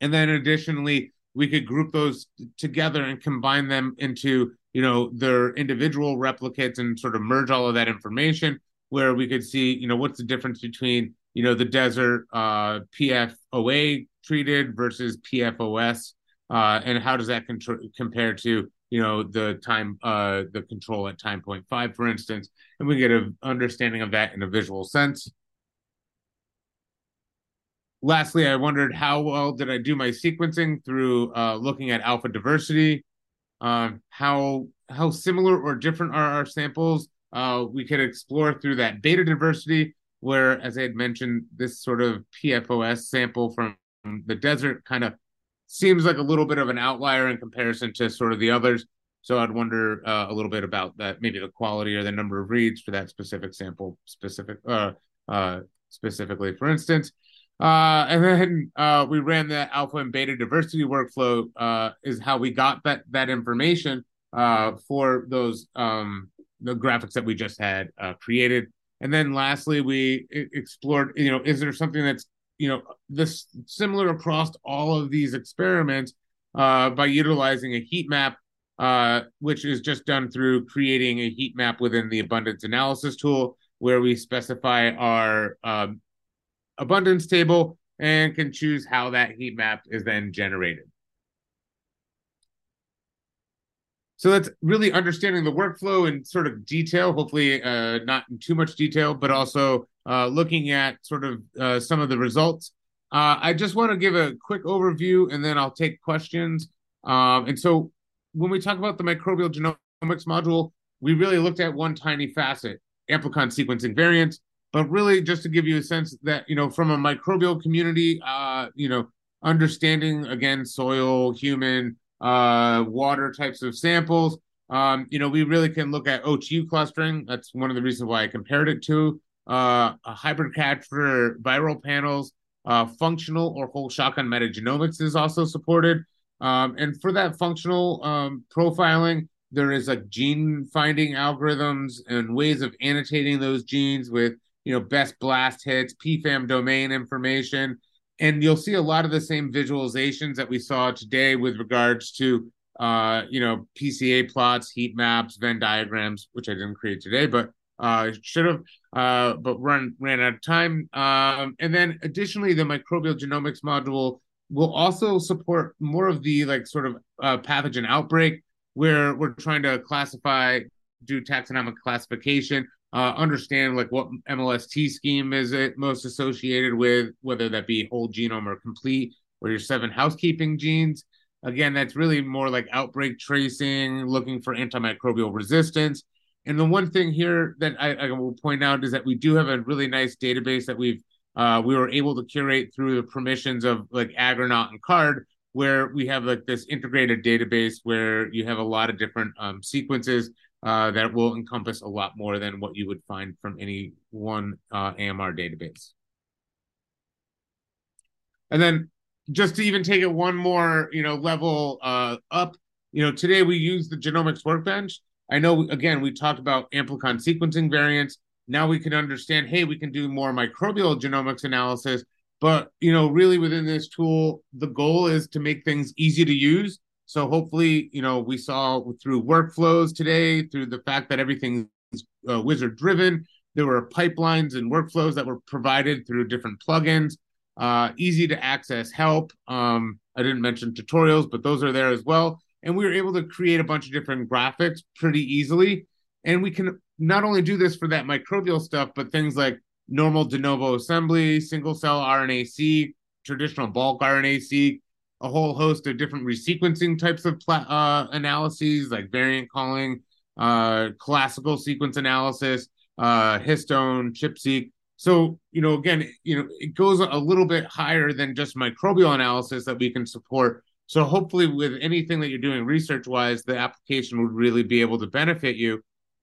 And then additionally we could group those together and combine them into you know their individual replicates and sort of merge all of that information where we could see you know what's the difference between you know the desert uh, pfoa treated versus pfos uh, and how does that compare to you know the time uh, the control at time point five, for instance, and we get an understanding of that in a visual sense. Lastly, I wondered how well did I do my sequencing through uh, looking at alpha diversity. Um, how how similar or different are our samples? Uh, we could explore through that beta diversity, where, as I had mentioned, this sort of PFOS sample from the desert kind of seems like a little bit of an outlier in comparison to sort of the others. So I'd wonder uh, a little bit about that, maybe the quality or the number of reads for that specific sample, specific, uh, uh, specifically, for instance. Uh, and then uh, we ran the alpha and beta diversity workflow. Uh, is how we got that that information for those um, the graphics that we just had created. And then lastly, we explored. You know, is there something that's you know this similar across all of these experiments uh, by utilizing a heat map uh, which is just done through creating a heat map within the abundance analysis tool where we specify our um, abundance table and can choose how that heat map is then generated so that's really understanding the workflow in sort of detail hopefully uh, not in too much detail but also uh, looking at sort of uh, some of the results. Uh, I just want to give a quick overview and then I'll take questions. Um, and so when we talk about the microbial genomics module, we really looked at one tiny facet. amplicon sequencing variants. But really, just to give you a sense that you know, from a microbial community, uh, you know, understanding again soil, human, uh, water types of samples. Um, you know, we really can look at OTU clustering. That's one of the reasons why I compared it to uh, a hybrid for viral panels. Uh, functional or whole shotgun metagenomics is also supported. Um, and for that functional um, profiling, there is like gene finding algorithms and ways of annotating those genes with you know best blast hits, PFAM domain information, and you'll see a lot of the same visualizations that we saw today with regards to uh, you know PCA plots, heat maps, Venn diagrams, which I didn't create today, but uh, should have, uh, but run ran out of time. Um, and then additionally, the microbial genomics module will also support more of the like sort of uh, pathogen outbreak where we're trying to classify, do taxonomic classification, uh, understand like what MLST scheme is it most associated with, whether that be whole genome or complete, or your seven housekeeping genes. Again, that's really more like outbreak tracing, looking for antimicrobial resistance. And the one thing here that I, I will point out is that we do have a really nice database that we've uh, we were able to curate through the permissions of like ARG-ANNOT and CARD, where we have like this integrated database where you have a lot of different um, sequences uh, that will encompass a lot more than what you would find from any one uh, AMR database. And then just to even take it one more, you know, level uh, up, you know, today we use the genomics workbench. I know, again, we talked about amplicon sequencing variants. Now we can understand, hey, we can do more microbial genomics analysis. But, you know, really within this tool, the goal is to make things easy to use so hopefully, you know, we saw through workflows today, through the fact that everything's uh, wizard driven, there were pipelines and workflows that were provided through different plugins, uh, easy to access help. Um, I didn't mention tutorials, but those are there as well. And we were able to create a bunch of different graphics pretty easily. And we can not only do this for that microbial stuff, but things like normal de novo assembly, single cell RNA-seq, traditional bulk RNA-seq, a whole host of different resequencing types of pla- uh, analyses, like variant calling, uh, classical sequence analysis, uh, histone, ChIP-seq. So, you know, again, you know, it goes a little bit higher than just microbial analysis that we can support. So, hopefully, with anything that you're doing research wise, the application would really be able to benefit you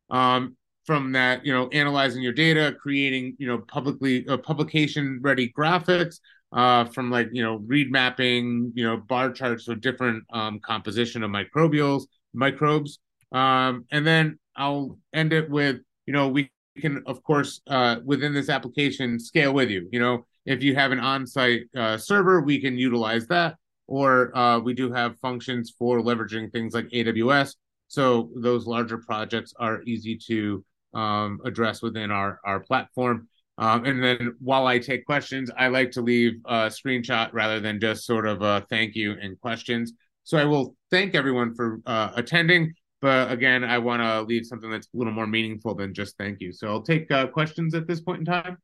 um, from that. You know, analyzing your data, creating, you know, publicly uh, publication ready graphics, uh, from like you know read mapping, you know bar charts with different um, composition of microbials, microbes, um, and then I'll end it with you know we can of course uh, within this application scale with you. You know if you have an on-site uh, server, we can utilize that, or uh, we do have functions for leveraging things like AWS. So those larger projects are easy to um, address within our our platform. Um, and then while I take questions, I like to leave a screenshot rather than just sort of a thank you and questions. So I will thank everyone for uh, attending. But again, I want to leave something that's a little more meaningful than just thank you. So I'll take uh, questions at this point in time.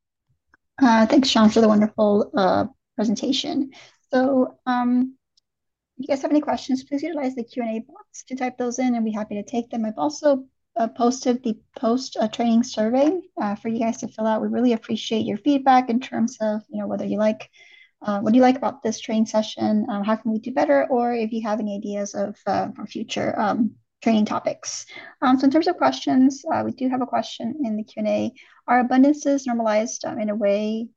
Uh, thanks, Sean, for the wonderful uh, presentation. So um, if you guys have any questions, please utilize the Q&A box to type those in and be happy to take them. I've also uh, posted the post uh, training survey uh, for you guys to fill out. We really appreciate your feedback in terms of you know whether you like uh, what do you like about this training session, um, how can we do better, or if you have any ideas of uh, for future um, training topics. Um, so in terms of questions, uh, we do have a question in the Q and A. Are abundances normalized um, in a way?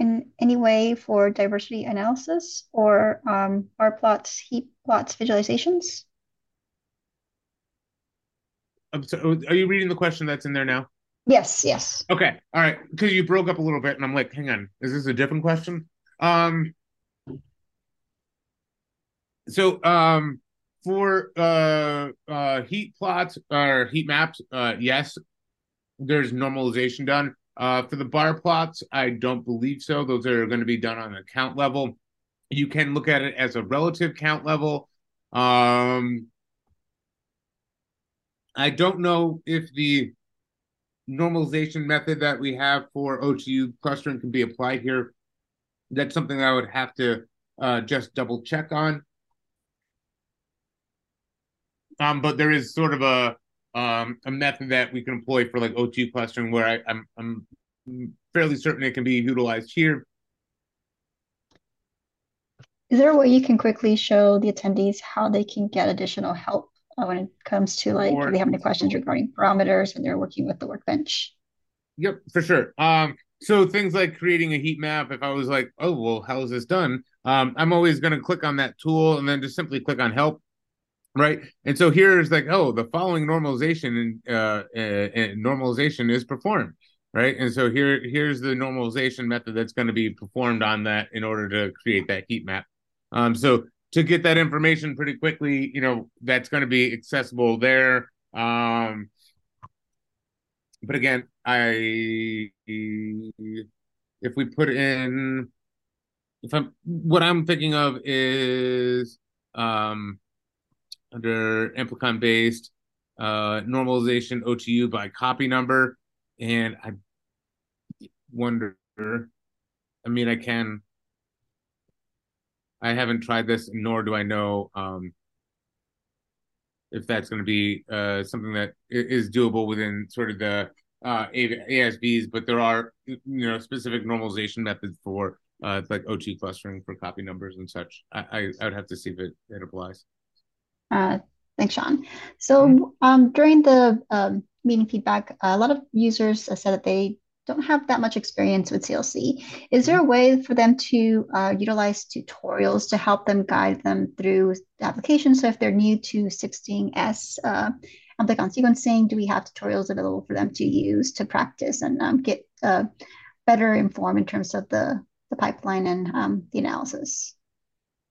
In any way for diversity analysis or um, bar plots, heat plots, visualizations? So are you reading the question that's in there now? Yes, yes. Okay, all right. Because you broke up a little bit, and I'm like, hang on, is this a different question? Um. So, um, for uh, uh, heat plots or heat maps, uh, yes, there's normalization done. Uh, for the bar plots, I don't believe so. Those are going to be done on a count level. You can look at it as a relative count level. Um, I don't know if the normalization method that we have for OTU clustering can be applied here. That's something I would have to uh, just double check on. Um, but there is sort of a um, a method that we can employ for like OTU clustering where I, I'm, I'm fairly certain it can be utilized here. Is there a way you can quickly show the attendees how they can get additional help when it comes to like, or, do they have any questions regarding parameters when they're working with the workbench? Yep, for sure. Um, so things like creating a heat map, if I was like, oh, well, how is this done? Um, I'm always going to click on that tool and then just simply click on help. Right. And so here's like, oh, the following normalization and uh, uh, normalization is performed. Right. And so here, here's the normalization method that's going to be performed on that in order to create that heat map. Um, so to get that information pretty quickly, you know, that's going to be accessible there. Um, but again, I if we put in if I'm what I'm thinking of is um under amplicon based uh normalization OTU by copy number and I wonder I mean I can I haven't tried this nor do I know um if that's going to be uh, something that is doable within sort of the uh, ASVs, but there are you know specific normalization methods for uh, like OTU clustering for copy numbers and such. I, I, I would have to see if it, it applies. Uh, thanks, Sean. So mm-hmm. um, during the um, meeting feedback, a lot of users said that they don't have that much experience with CLC. Is there a way for them to uh, utilize tutorials to help them guide them through the application? So if they're new to 16S uh, amplicon sequencing, do we have tutorials available for them to use to practice and um, get uh, better informed in terms of the, the pipeline and um, the analysis?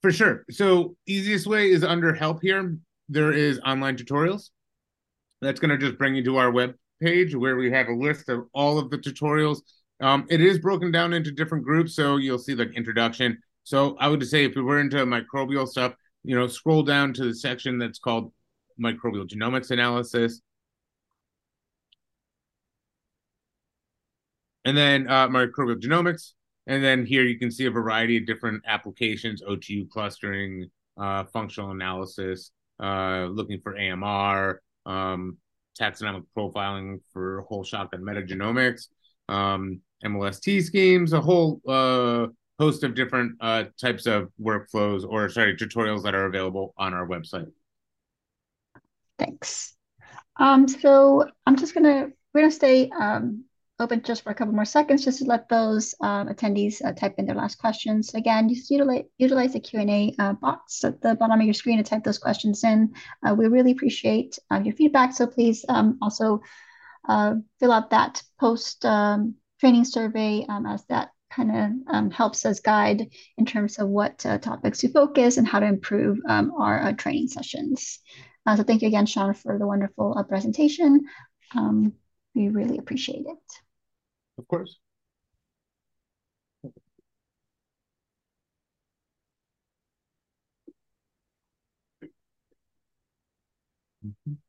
For sure. So easiest way is under help here. There is online tutorials. That's going to just bring you to our web page where we have a list of all of the tutorials. Um, it is broken down into different groups, so you'll see like introduction. So I would say if we were into microbial stuff, you know, scroll down to the section that's called microbial genomics analysis. And then uh, microbial genomics. And then here you can see a variety of different applications, OTU clustering, uh, functional analysis, uh, looking for AMR, um, taxonomic profiling for whole shotgun metagenomics, um, MLST schemes, a whole uh, host of different uh, types of workflows or sorry tutorials that are available on our website. Thanks. Um, so I'm just gonna we're gonna stay um, open just for a couple more seconds, just to let those um, attendees uh, type in their last questions. Again, just utilize, utilize the Q&A uh, box at the bottom of your screen to type those questions in. Uh, we really appreciate uh, your feedback, so please um, also uh, fill out that post um, training survey um, as that kind of um, helps us guide in terms of what uh, topics to focus and how to improve um, our training sessions. so thank you again, Sean, for the wonderful presentation. Um, we really appreciate it. Of course. Mm -hmm.